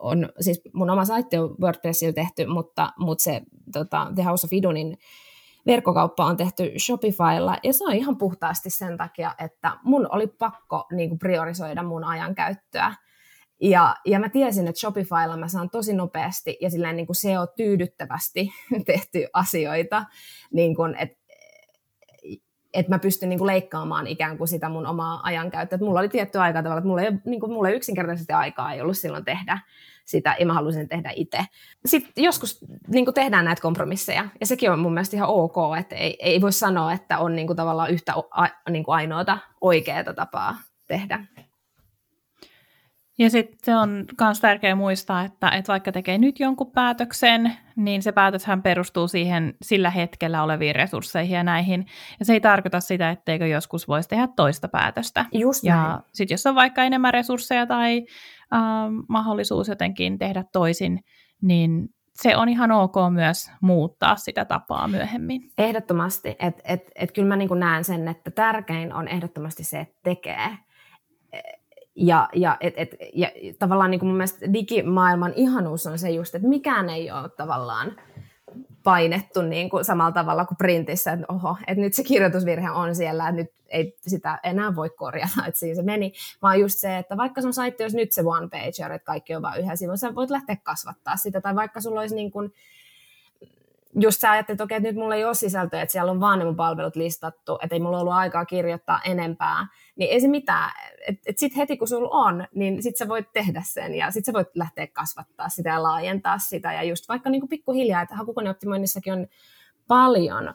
S3: on, siis mun oma saitti on WordPressilla tehty, mutta, mutta se tota, The House of Idunin verkkokauppa on tehty Shopifylla, ja se on ihan puhtaasti sen takia, että mun oli pakko niin kuin priorisoida mun ajankäyttöä. Ja, ja mä tiesin, että Shopifylla mä saan tosi nopeasti ja silleen niin kuin SEO tyydyttävästi tehty asioita, niin kuin, että että mä pystyn niin kuin leikkaamaan ikään kuin sitä mun omaa ajankäyttöä. Mulla oli tietty aika tavalla, että mulla ei, niin kuin, mulla ei yksinkertaisesti aikaa ei ollut silloin tehdä sitä, ja mä halusin tehdä itse. Sitten joskus niin kuin tehdään näitä kompromisseja, ja sekin on mun mielestä ihan ok, että ei, ei voi sanoa, että on niin kuin tavallaan yhtä niin kuin ainoata oikeaa tapaa tehdä.
S1: Ja sitten on myös tärkeää muistaa, että, että vaikka tekee nyt jonkun päätöksen, niin se päätöshän perustuu siihen sillä hetkellä oleviin resursseihin ja näihin. Ja se ei tarkoita sitä, etteikö joskus voisi tehdä toista päätöstä.
S3: Just
S1: ja sitten jos on vaikka enemmän resursseja tai äh, mahdollisuus jotenkin tehdä toisin, niin se on ihan ok myös muuttaa sitä tapaa myöhemmin.
S3: Ehdottomasti. Että et, et kyllä mä niin näen sen, että tärkein on ehdottomasti se, että tekee ja, ja, et, et, ja tavallaan niin kuin mun mielestä digimaailman ihanuus on se just, että mikään ei ole tavallaan painettu niin kuin samalla tavalla kuin printissä, että oho, että nyt se kirjoitusvirhe on siellä, että nyt ei sitä enää voi korjata, että siinä se meni, vaan just se, että vaikka sun saitti olisi nyt se one page, että kaikki on vain yhden sivun, sä voit lähteä kasvattaa sitä, tai vaikka sulla olisi niin kuin just sä ajattelet, että okei, että nyt mulla ei ole sisältöä, että siellä on vaan ne mun palvelut listattu, että ei mulla ollut aikaa kirjoittaa enempää, niin ei se mitään. Että et sitten heti kun sulla on, niin sit sä voit tehdä sen ja sit sä voit lähteä kasvattaa sitä ja laajentaa sitä. Ja just vaikka niin kuin pikkuhiljaa, että hakukoneoptimoinnissakin on paljon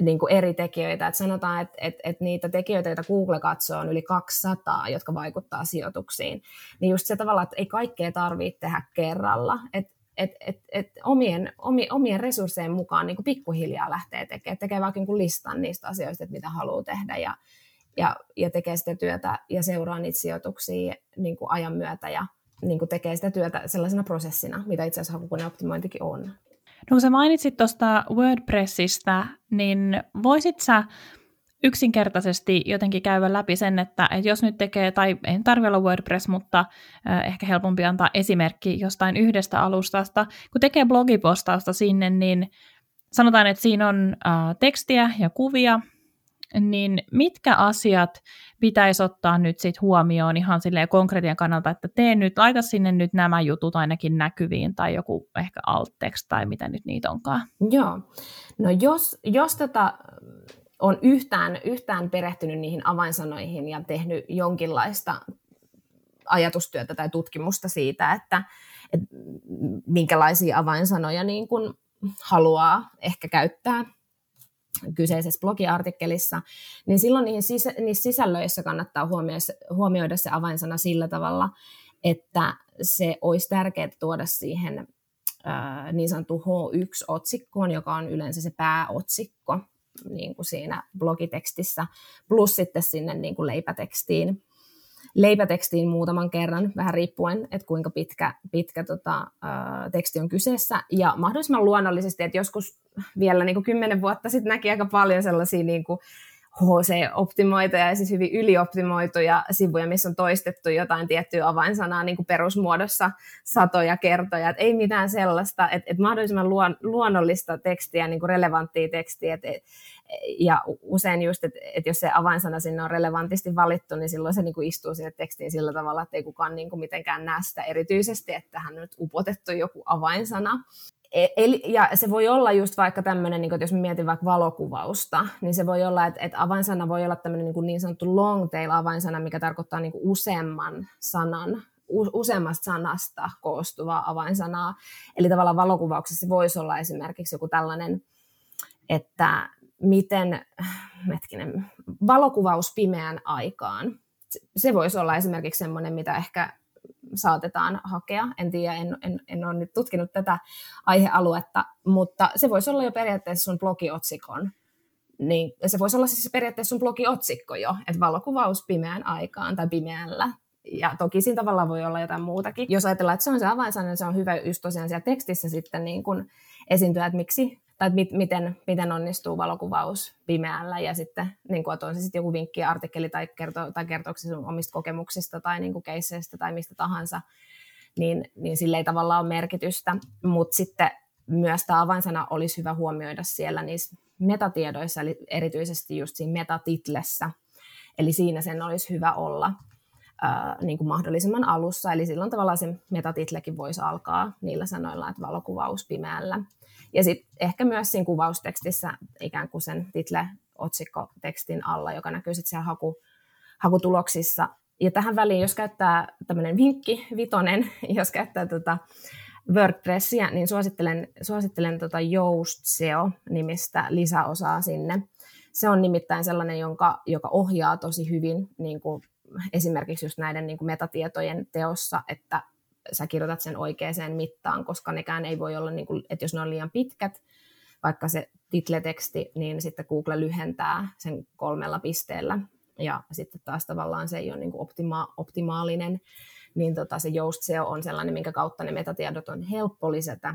S3: niin kuin eri tekijöitä. Että sanotaan, että, että, että niitä tekijöitä, joita Google katsoo, on yli 200, jotka vaikuttaa sijoituksiin. Niin just se tavalla, että ei kaikkea tarvitse tehdä kerralla. Että et, et, et omien, omi, omien resurssien mukaan niin kuin pikkuhiljaa lähtee tekemään, tekee vaikka niin listan niistä asioista, että mitä haluaa tehdä ja, ja, ja tekee sitä työtä ja seuraa niitä sijoituksia niin kuin ajan myötä ja niin kuin tekee sitä työtä sellaisena prosessina, mitä itse asiassa hakukoneoptimointikin on.
S1: No kun sä mainitsit tuosta WordPressistä, niin voisit sä yksinkertaisesti jotenkin käydä läpi sen, että, että jos nyt tekee, tai ei tarvitse olla WordPress, mutta ehkä helpompi antaa esimerkki jostain yhdestä alustasta. Kun tekee blogipostausta sinne, niin sanotaan, että siinä on äh, tekstiä ja kuvia, niin mitkä asiat pitäisi ottaa nyt sit huomioon ihan silleen konkretian kannalta, että tee nyt, laita sinne nyt nämä jutut ainakin näkyviin tai joku ehkä alt tai mitä nyt niitä onkaan.
S3: Joo, no jos, jos tota, on yhtään, yhtään perehtynyt niihin avainsanoihin ja tehnyt jonkinlaista ajatustyötä tai tutkimusta siitä, että, että minkälaisia avainsanoja niin kuin haluaa ehkä käyttää kyseisessä blogiartikkelissa, niin silloin niihin sisä, niissä sisällöissä kannattaa huomioida se avainsana sillä tavalla, että se olisi tärkeää tuoda siihen niin sanottu H1-otsikkoon, joka on yleensä se pääotsikko niin kuin siinä blogitekstissä, plus sitten sinne niin kuin leipätekstiin, leipätekstiin muutaman kerran, vähän riippuen, että kuinka pitkä, pitkä tota, ää, teksti on kyseessä. Ja mahdollisimman luonnollisesti, että joskus vielä niin kuin kymmenen vuotta sitten näki aika paljon sellaisia niin kuin HC-optimoituja ja siis hyvin ylioptimoituja sivuja, missä on toistettu jotain tiettyä avainsanaa niin kuin perusmuodossa satoja kertoja. Et ei mitään sellaista, että et mahdollisimman luon, luonnollista tekstiä, niin kuin relevanttia tekstiä. Et, et, ja usein just, että et jos se avainsana sinne on relevantisti valittu, niin silloin se niin kuin istuu sinne tekstiin sillä tavalla, että ei kukaan niin kuin mitenkään näe sitä erityisesti, että on nyt upotettu joku avainsana. E, eli, ja se voi olla just vaikka tämmöinen, niin jos mietin vaikka valokuvausta, niin se voi olla, että, että avainsana voi olla tämmöinen niin, niin sanottu long tail avainsana, mikä tarkoittaa niin useamman sanan, useammasta sanasta koostuvaa avainsanaa. Eli tavallaan valokuvauksessa se voisi olla esimerkiksi joku tällainen, että miten, hetkinen, valokuvaus pimeän aikaan. Se voisi olla esimerkiksi semmoinen, mitä ehkä saatetaan hakea. En tiedä, en, en, en ole nyt tutkinut tätä aihealuetta, mutta se voisi olla jo periaatteessa sun blogiotsikon. Niin, se voisi olla siis periaatteessa sun blogiotsikko jo, että valokuvaus pimeään aikaan tai pimeällä. Ja toki siinä tavalla voi olla jotain muutakin. Jos ajatellaan, että se on se avainsana, niin se on hyvä just tosiaan siellä tekstissä sitten niin kuin esiintyä, että miksi tai mit, miten, miten onnistuu valokuvaus pimeällä ja sitten niin kuin, on se sitten joku vinkki, artikkeli tai, kerto, tai kertooko sun omista kokemuksista tai niin kuin keisseistä tai mistä tahansa, niin, niin sille ei tavallaan ole merkitystä, mutta sitten myös tämä avainsana olisi hyvä huomioida siellä niissä metatiedoissa, eli erityisesti just siinä metatitlessä, eli siinä sen olisi hyvä olla ää, niin kuin mahdollisimman alussa, eli silloin tavallaan se metatitlekin voisi alkaa niillä sanoilla, että valokuvaus pimeällä. Ja sitten ehkä myös siinä kuvaustekstissä ikään kuin sen title otsikkotekstin alla, joka näkyy sitten siellä haku, hakutuloksissa. Ja tähän väliin, jos käyttää tämmöinen vinkki, vitonen, jos käyttää tota WordPressia, niin suosittelen, suosittelen tota Yoast SEO-nimistä lisäosaa sinne. Se on nimittäin sellainen, jonka, joka ohjaa tosi hyvin niin kuin esimerkiksi just näiden niin kuin metatietojen teossa, että sä kirjoitat sen oikeaan mittaan, koska nekään ei voi olla, niin kuin, että jos ne on liian pitkät, vaikka se titleteksti, niin sitten Google lyhentää sen kolmella pisteellä, ja sitten taas tavallaan se ei ole niin kuin optima- optimaalinen, niin tota, se Yoast SEO on sellainen, minkä kautta ne metatiedot on helppo lisätä,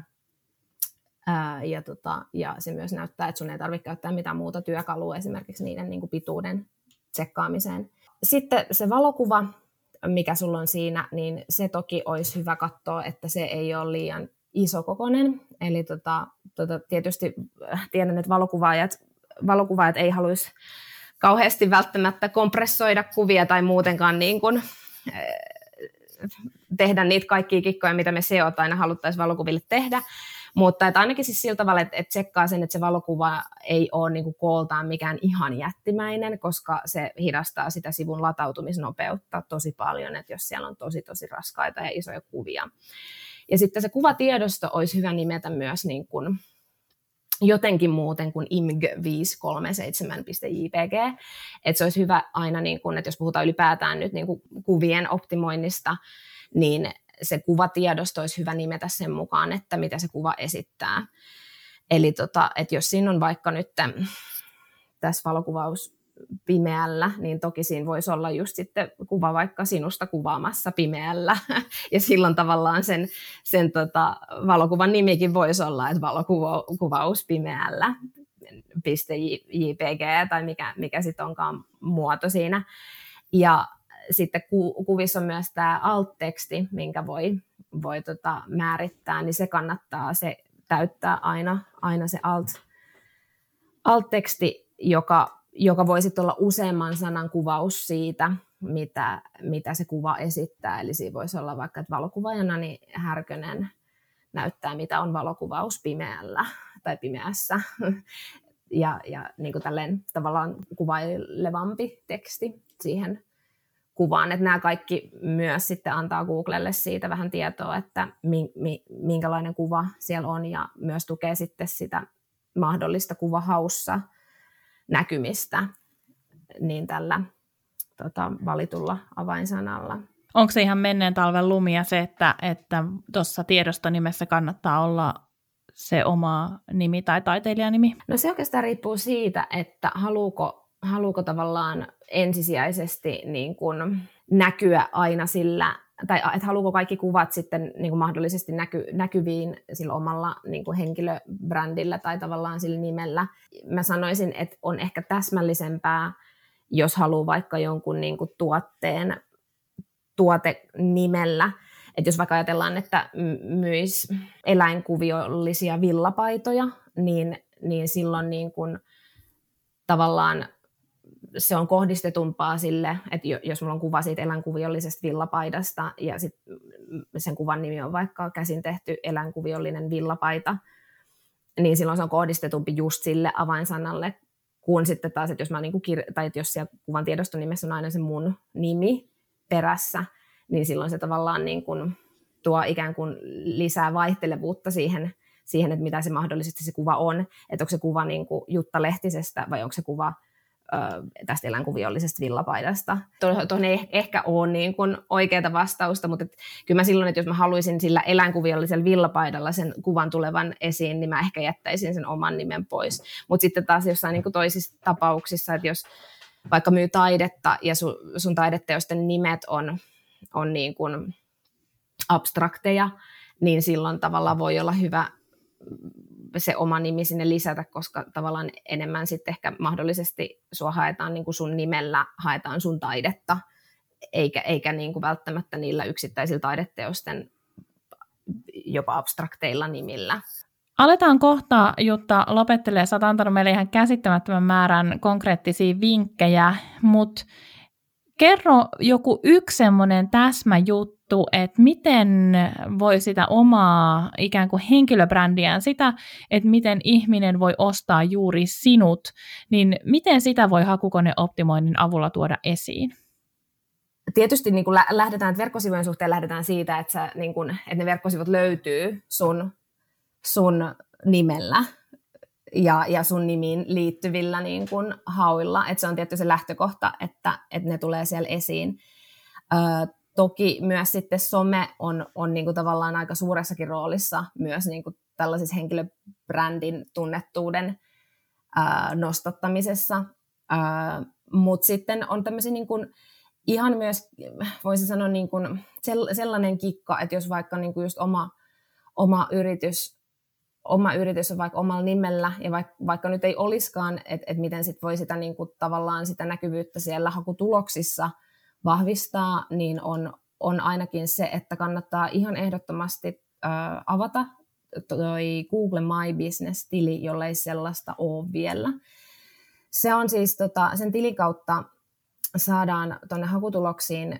S3: Ää, ja, tota, ja se myös näyttää, että sun ei tarvitse käyttää mitään muuta työkalua esimerkiksi niiden niin kuin pituuden tsekkaamiseen. Sitten se valokuva, mikä sulla on siinä, niin se toki olisi hyvä katsoa, että se ei ole liian isokokoinen. Eli tota, tota, tietysti äh, tiedän, että valokuvaajat, valokuvaajat ei haluaisi kauheasti välttämättä kompressoida kuvia tai muutenkaan niin kuin, äh, tehdä niitä kaikkia kikkoja, mitä me SEOt aina haluttaisiin valokuville tehdä. Mutta että ainakin siis sillä tavalla, että, että tsekkaa sen, että se valokuva ei ole niin kuin kooltaan mikään ihan jättimäinen, koska se hidastaa sitä sivun latautumisnopeutta tosi paljon, että jos siellä on tosi tosi raskaita ja isoja kuvia. Ja sitten se kuvatiedosto olisi hyvä nimetä myös niin kuin jotenkin muuten kuin img537.jpg. Että se olisi hyvä aina, niin kuin, että jos puhutaan ylipäätään nyt niin kuin kuvien optimoinnista, niin se kuvatiedosto olisi hyvä nimetä sen mukaan, että mitä se kuva esittää. Eli tota, että jos siinä on vaikka nyt tässä valokuvaus pimeällä, niin toki siinä voisi olla just sitten kuva vaikka sinusta kuvaamassa pimeällä. Ja silloin tavallaan sen, sen tota, valokuvan nimikin voisi olla, että valokuvaus pimeällä .jpg tai mikä, mikä sitten onkaan muoto siinä. Ja sitten ku, kuvissa on myös tämä alt-teksti, minkä voi, voi tota määrittää, niin se kannattaa se täyttää aina, aina se alt, alt-teksti, joka, joka voi sitten olla useamman sanan kuvaus siitä, mitä, mitä se kuva esittää. Eli siinä voisi olla vaikka, että valokuvaajana niin Härkönen näyttää, mitä on valokuvaus pimeällä tai pimeässä. ja ja niin kuin tälleen tavallaan kuvailevampi teksti siihen kuvaan. Että nämä kaikki myös sitten antaa Googlelle siitä vähän tietoa, että minkälainen kuva siellä on ja myös tukee sitten sitä mahdollista kuvahaussa näkymistä niin tällä tota, valitulla avainsanalla.
S1: Onko se ihan menneen talven lumia se, että tuossa että tiedostonimessä kannattaa olla se oma nimi tai taiteilijanimi?
S3: No se oikeastaan riippuu siitä, että haluuko, haluuko tavallaan ensisijaisesti niin kuin näkyä aina sillä tai että haluuko kaikki kuvat sitten niin kuin mahdollisesti näky, näkyviin sillä omalla niin kuin henkilöbrändillä tai tavallaan sillä nimellä. Mä sanoisin, että on ehkä täsmällisempää, jos haluaa vaikka jonkun niin kuin tuotteen tuotenimellä, että jos vaikka ajatellaan, että myisi eläinkuviollisia villapaitoja, niin, niin silloin niin kuin tavallaan se on kohdistetumpaa sille, että jos mulla on kuva siitä eläinkuviollisesta villapaidasta ja sit sen kuvan nimi on vaikka käsin tehty eläinkuviollinen villapaita, niin silloin se on kohdistetumpi just sille avainsanalle, kun sitten taas, että jos, mä niinku kir- tai että jos siellä kuvan tiedoston nimessä on aina se mun nimi perässä, niin silloin se tavallaan niin kuin tuo ikään kuin lisää vaihtelevuutta siihen, siihen, että mitä se mahdollisesti se kuva on, että onko se kuva niin kuin Jutta Lehtisestä vai onko se kuva tästä eläinkuviollisesta villapaidasta. Tuohon ei ehkä ole niin kuin oikeaa vastausta, mutta kyllä mä silloin, että jos mä haluaisin sillä eläinkuviollisella villapaidalla sen kuvan tulevan esiin, niin mä ehkä jättäisin sen oman nimen pois. Mutta sitten taas jossain niin kuin toisissa tapauksissa, että jos vaikka myy taidetta ja sun, sun taideteosten nimet on, on niin kuin abstrakteja, niin silloin tavallaan voi olla hyvä se oma nimi sinne lisätä, koska tavallaan enemmän sitten ehkä mahdollisesti sua haetaan niin kuin sun nimellä, haetaan sun taidetta, eikä, eikä niin kuin välttämättä niillä yksittäisillä taideteosten jopa abstrakteilla nimillä.
S1: Aletaan kohta, Jutta lopettelee. Sä oot antanut meille ihan käsittämättömän määrän konkreettisia vinkkejä, mutta kerro joku yksi semmoinen täsmäjuttu, että miten voi sitä omaa ikään kuin henkilöbrändiään, sitä, että miten ihminen voi ostaa juuri sinut, niin miten sitä voi hakukoneoptimoinnin avulla tuoda esiin?
S3: Tietysti niin kuin lähdetään, että verkkosivujen suhteen lähdetään siitä, että, sä, niin kuin, että ne verkkosivut löytyy sun, sun nimellä, ja, ja sun nimiin liittyvillä niin kuin hauilla. että se on tietty se lähtökohta, että, että ne tulee siellä esiin. Ö, toki myös sitten some on, on niin kuin tavallaan aika suuressakin roolissa myös niin kuin tällaisessa henkilöbrändin tunnettuuden ö, nostattamisessa. Mutta sitten on tämmöisiä niin kuin, ihan myös, voisi sanoa niin kuin sellainen kikka, että jos vaikka niin kuin just oma, oma yritys oma yritys on vaikka omalla nimellä, ja vaikka, vaikka nyt ei olisikaan, että et miten sit voi sitä niin kuin, tavallaan sitä näkyvyyttä siellä hakutuloksissa vahvistaa, niin on, on ainakin se, että kannattaa ihan ehdottomasti äh, avata toi Google My Business-tili, jollei sellaista ole vielä. Se on siis, tota, sen tilin kautta saadaan tuonne hakutuloksiin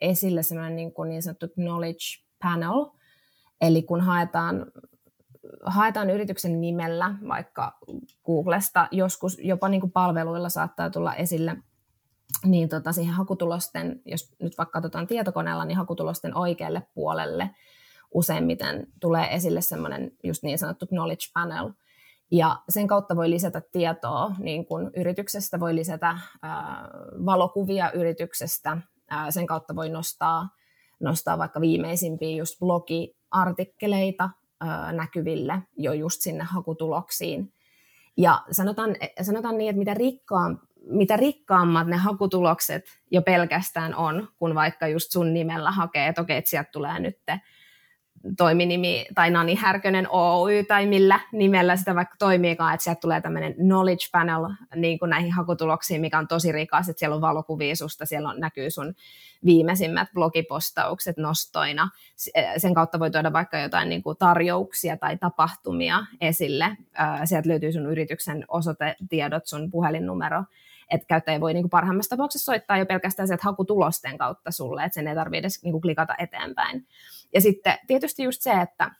S3: esille semmoinen niin, niin sanottu knowledge panel, eli kun haetaan haetaan yrityksen nimellä vaikka Googlesta, joskus jopa niin kuin palveluilla saattaa tulla esille, niin tota siihen hakutulosten, jos nyt vaikka katsotaan tietokoneella, niin hakutulosten oikealle puolelle useimmiten tulee esille semmoinen just niin sanottu knowledge panel, ja sen kautta voi lisätä tietoa niin kuin yrityksestä, voi lisätä ää, valokuvia yrityksestä, ää, sen kautta voi nostaa, nostaa vaikka viimeisimpiä just blogiartikkeleita näkyville jo just sinne hakutuloksiin. Ja sanotaan, sanotaan niin, että mitä, rikkaam, mitä rikkaammat ne hakutulokset jo pelkästään on, kun vaikka just sun nimellä hakee, että okei, että sieltä tulee nyt toiminimi tai Nani Härkönen Oy tai millä nimellä sitä vaikka toimiikaan, että sieltä tulee tämmöinen knowledge panel niin kuin näihin hakutuloksiin, mikä on tosi rikas, että siellä on valokuvia susta, siellä on, näkyy sun viimeisimmät blogipostaukset nostoina. Sen kautta voi tuoda vaikka jotain niin kuin tarjouksia tai tapahtumia esille. Sieltä löytyy sun yrityksen osoitetiedot, sun puhelinnumero, että käyttäjä voi niin kuin parhaimmassa tapauksessa soittaa jo pelkästään sieltä hakutulosten kautta sulle, että sen ei tarvitse edes niin kuin klikata eteenpäin. Ja sitten tietysti just se, että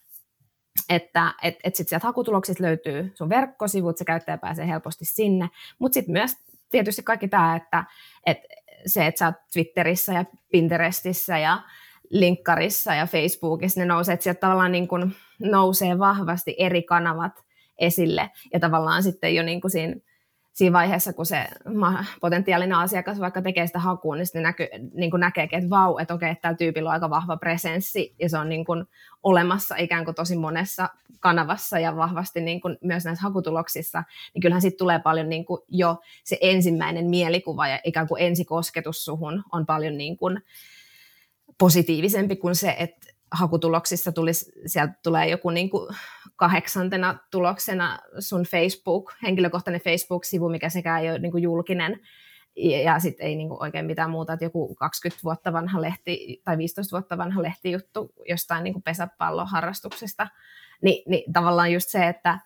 S3: että et, et sitten sieltä hakutuloksista löytyy sun verkkosivut, se käyttäjä pääsee helposti sinne, mutta sitten myös tietysti kaikki tämä, että et se, että sä oot Twitterissä ja Pinterestissä ja linkkarissa ja Facebookissa, ne nousee, että sieltä tavallaan niin kuin nousee vahvasti eri kanavat esille ja tavallaan sitten jo niin kuin siinä siinä vaiheessa, kun se potentiaalinen asiakas vaikka tekee sitä hakua, niin sitten näky, niin kuin näkeekin, että vau, että okei, tällä tyypillä on aika vahva presenssi ja se on niin kuin olemassa ikään kuin tosi monessa kanavassa ja vahvasti niin kuin myös näissä hakutuloksissa, niin kyllähän sitten tulee paljon niin kuin jo se ensimmäinen mielikuva ja ikään kuin ensikosketus suhun on paljon niin kuin positiivisempi kuin se, että hakutuloksissa tulisi, sieltä tulee joku niin kuin kahdeksantena tuloksena sun Facebook, henkilökohtainen Facebook-sivu, mikä sekään ei ole niin kuin julkinen, ja, sitten ei niin kuin oikein mitään muuta, että joku 20 vuotta vanha lehti tai 15 vuotta vanha lehtijuttu jostain niin kuin pesäpalloharrastuksesta, Ni, niin tavallaan just se, että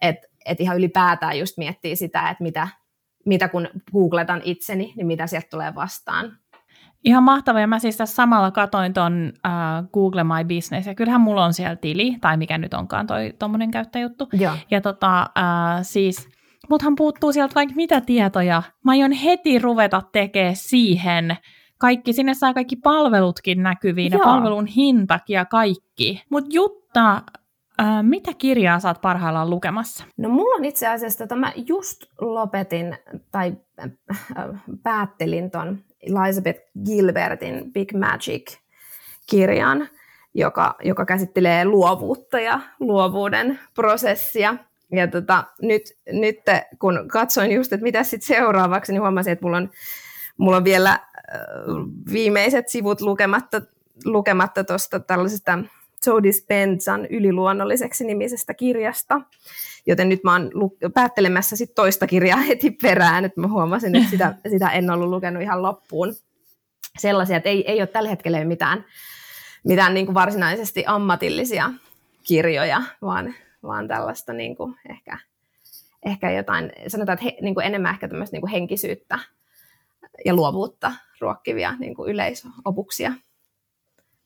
S3: et, et ihan ylipäätään just miettii sitä, että mitä, mitä kun googletan itseni, niin mitä sieltä tulee vastaan.
S1: Ihan mahtavaa, ja mä siis tässä samalla katoin ton uh, Google My Business, ja kyllähän mulla on siellä tili, tai mikä nyt onkaan toi tommonen käyttäjuttu.
S3: Joo.
S1: Ja tota, uh, siis, muthan puuttuu sieltä vaikka mitä tietoja. Mä aion heti ruveta tekemään siihen, kaikki, sinne saa kaikki palvelutkin näkyviin, Joo. ja palvelun hintakin ja kaikki. Mutta Jutta, Ää, mitä kirjaa saat parhaillaan lukemassa?
S3: No mulla on itse asiassa, tota, mä just lopetin tai päättelin ton Elizabeth Gilbertin Big Magic-kirjan, joka, joka käsittelee luovuutta ja luovuuden prosessia. Ja tota, nyt, nyt kun katsoin just, että mitä sitten seuraavaksi, niin huomasin, että mulla on, mulla on vielä äh, viimeiset sivut lukematta, lukematta tuosta tällaisesta Joe Dispenzan yliluonnolliseksi nimisestä kirjasta. Joten nyt mä oon lu- päättelemässä sit toista kirjaa heti perään, että mä huomasin, että sitä, sitä en ollut lukenut ihan loppuun. Sellaisia, että ei, ei ole tällä hetkellä mitään, mitään niin kuin varsinaisesti ammatillisia kirjoja, vaan, vaan tällaista niin kuin ehkä, ehkä jotain, sanotaan, että he, niin kuin enemmän ehkä tämmöistä niin kuin henkisyyttä ja luovuutta ruokkivia niin kuin yleisopuksia.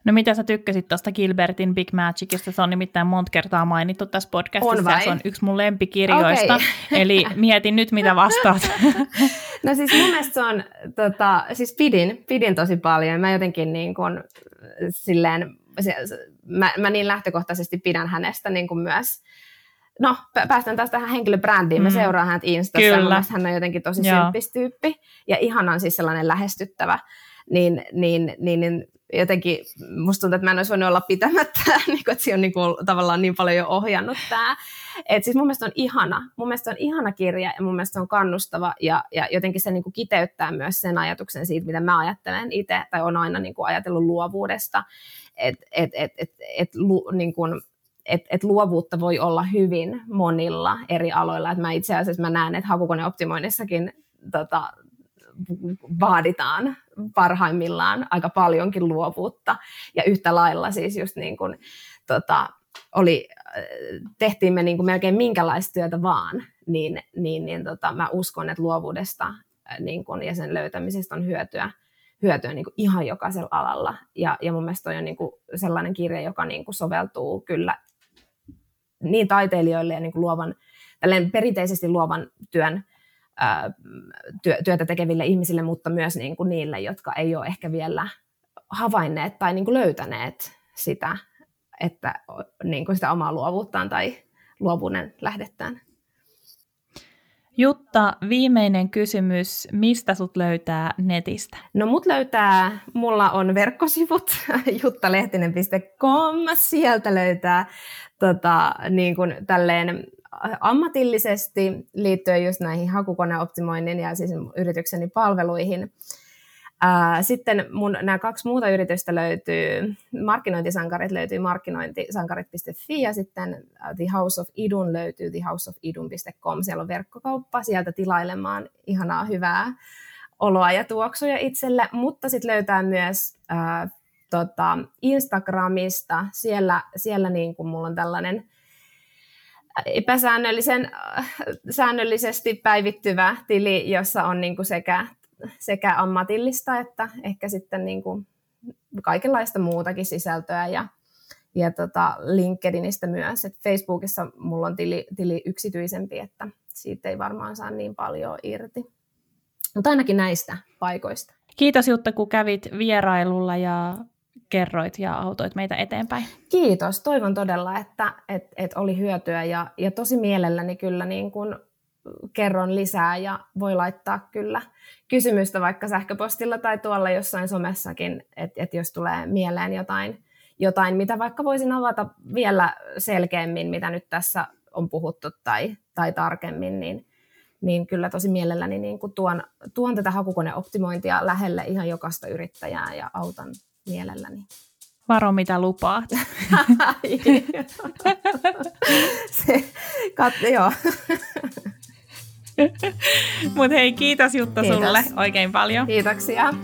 S1: No mitä sä tykkäsit tuosta Gilbertin Big Magicista? Se on nimittäin monta kertaa mainittu tässä podcastissa. On vai? Se on yksi mun lempikirjoista. Okay. Eli mietin nyt, mitä vastaat.
S3: no siis mun mielestä se on, tota, siis pidin, pidin tosi paljon. Mä jotenkin niin kuin, silleen, se, mä, mä niin lähtökohtaisesti pidän hänestä niin kuin myös no, päästään taas tähän henkilöbrändiin. Mä mm. seuraan häntä Instassa. Kyllä. Hän on jotenkin tosi symppis tyyppi. Ja ihanan siis sellainen lähestyttävä. Niin, niin, niin, niin jotenkin musta tuntuu, että mä en olisi voinut olla pitämättä, niin kuin, että siinä on niin kuin, tavallaan niin paljon jo ohjannut tämä. Et siis mun mielestä on ihana, mun mielestä on ihana kirja ja mun mielestä on kannustava ja, ja jotenkin se niin kuin kiteyttää myös sen ajatuksen siitä, mitä mä ajattelen itse tai on aina niin kuin ajatellut luovuudesta, että et, et, et, et, lu, niin kuin, et, et luovuutta voi olla hyvin monilla eri aloilla. Et mä itse asiassa mä näen, että hakukoneoptimoinnissakin tota, vaaditaan parhaimmillaan aika paljonkin luovuutta. Ja yhtä lailla siis just niin kuin, tota, oli, tehtiin me niin kuin melkein minkälaista työtä vaan, niin, niin, niin tota, mä uskon, että luovuudesta niin kuin, ja sen löytämisestä on hyötyä, hyötyä niin kuin ihan jokaisella alalla. Ja, ja mun mielestä toi on niin kuin sellainen kirja, joka niin kuin soveltuu kyllä niin taiteilijoille ja niin kuin luovan, perinteisesti luovan työn työtä tekeville ihmisille, mutta myös niin kuin niille, jotka ei ole ehkä vielä havainneet tai niin kuin löytäneet sitä, että niin kuin sitä omaa luovuuttaan tai luovuuden lähdettään.
S1: Jutta, viimeinen kysymys. Mistä sut löytää netistä?
S3: No mut löytää, mulla on verkkosivut juttalehtinen.com. Sieltä löytää tota, niin kuin tälleen ammatillisesti liittyen just näihin hakukoneoptimoinnin ja siis yritykseni palveluihin. Sitten mun nämä kaksi muuta yritystä löytyy, markkinointisankarit löytyy markkinointisankarit.fi ja sitten The House of Idun löytyy thehouseofidun.com. Siellä on verkkokauppa, sieltä tilailemaan ihanaa hyvää oloa ja tuoksuja itselle, mutta sitten löytää myös ää, tota, Instagramista, siellä, siellä niin kuin mulla on tällainen epäsäännöllisen äh, säännöllisesti päivittyvä tili, jossa on niin kuin sekä, sekä ammatillista että ehkä sitten niin kuin kaikenlaista muutakin sisältöä ja, ja tota LinkedInistä myös. Et Facebookissa mulla on tili, tili yksityisempi, että siitä ei varmaan saa niin paljon irti. Mutta ainakin näistä paikoista.
S1: Kiitos Jutta, kun kävit vierailulla ja kerroit ja autoit meitä eteenpäin.
S3: Kiitos. Toivon todella, että et, et oli hyötyä ja, ja tosi mielelläni kyllä niin kun kerron lisää ja voi laittaa kyllä kysymystä vaikka sähköpostilla tai tuolla jossain somessakin, että et jos tulee mieleen jotain, jotain, mitä vaikka voisin avata vielä selkeämmin, mitä nyt tässä on puhuttu tai, tai tarkemmin, niin, niin kyllä tosi mielelläni niin kuin tuon, tuon tätä hakukoneoptimointia lähelle ihan jokaista yrittäjää ja autan mielelläni.
S1: Varo mitä lupaat.
S3: Se, kat, joo.
S1: Mutta hei, kiitos Jutta
S3: kiitos.
S1: sulle oikein paljon.
S3: Kiitoksia.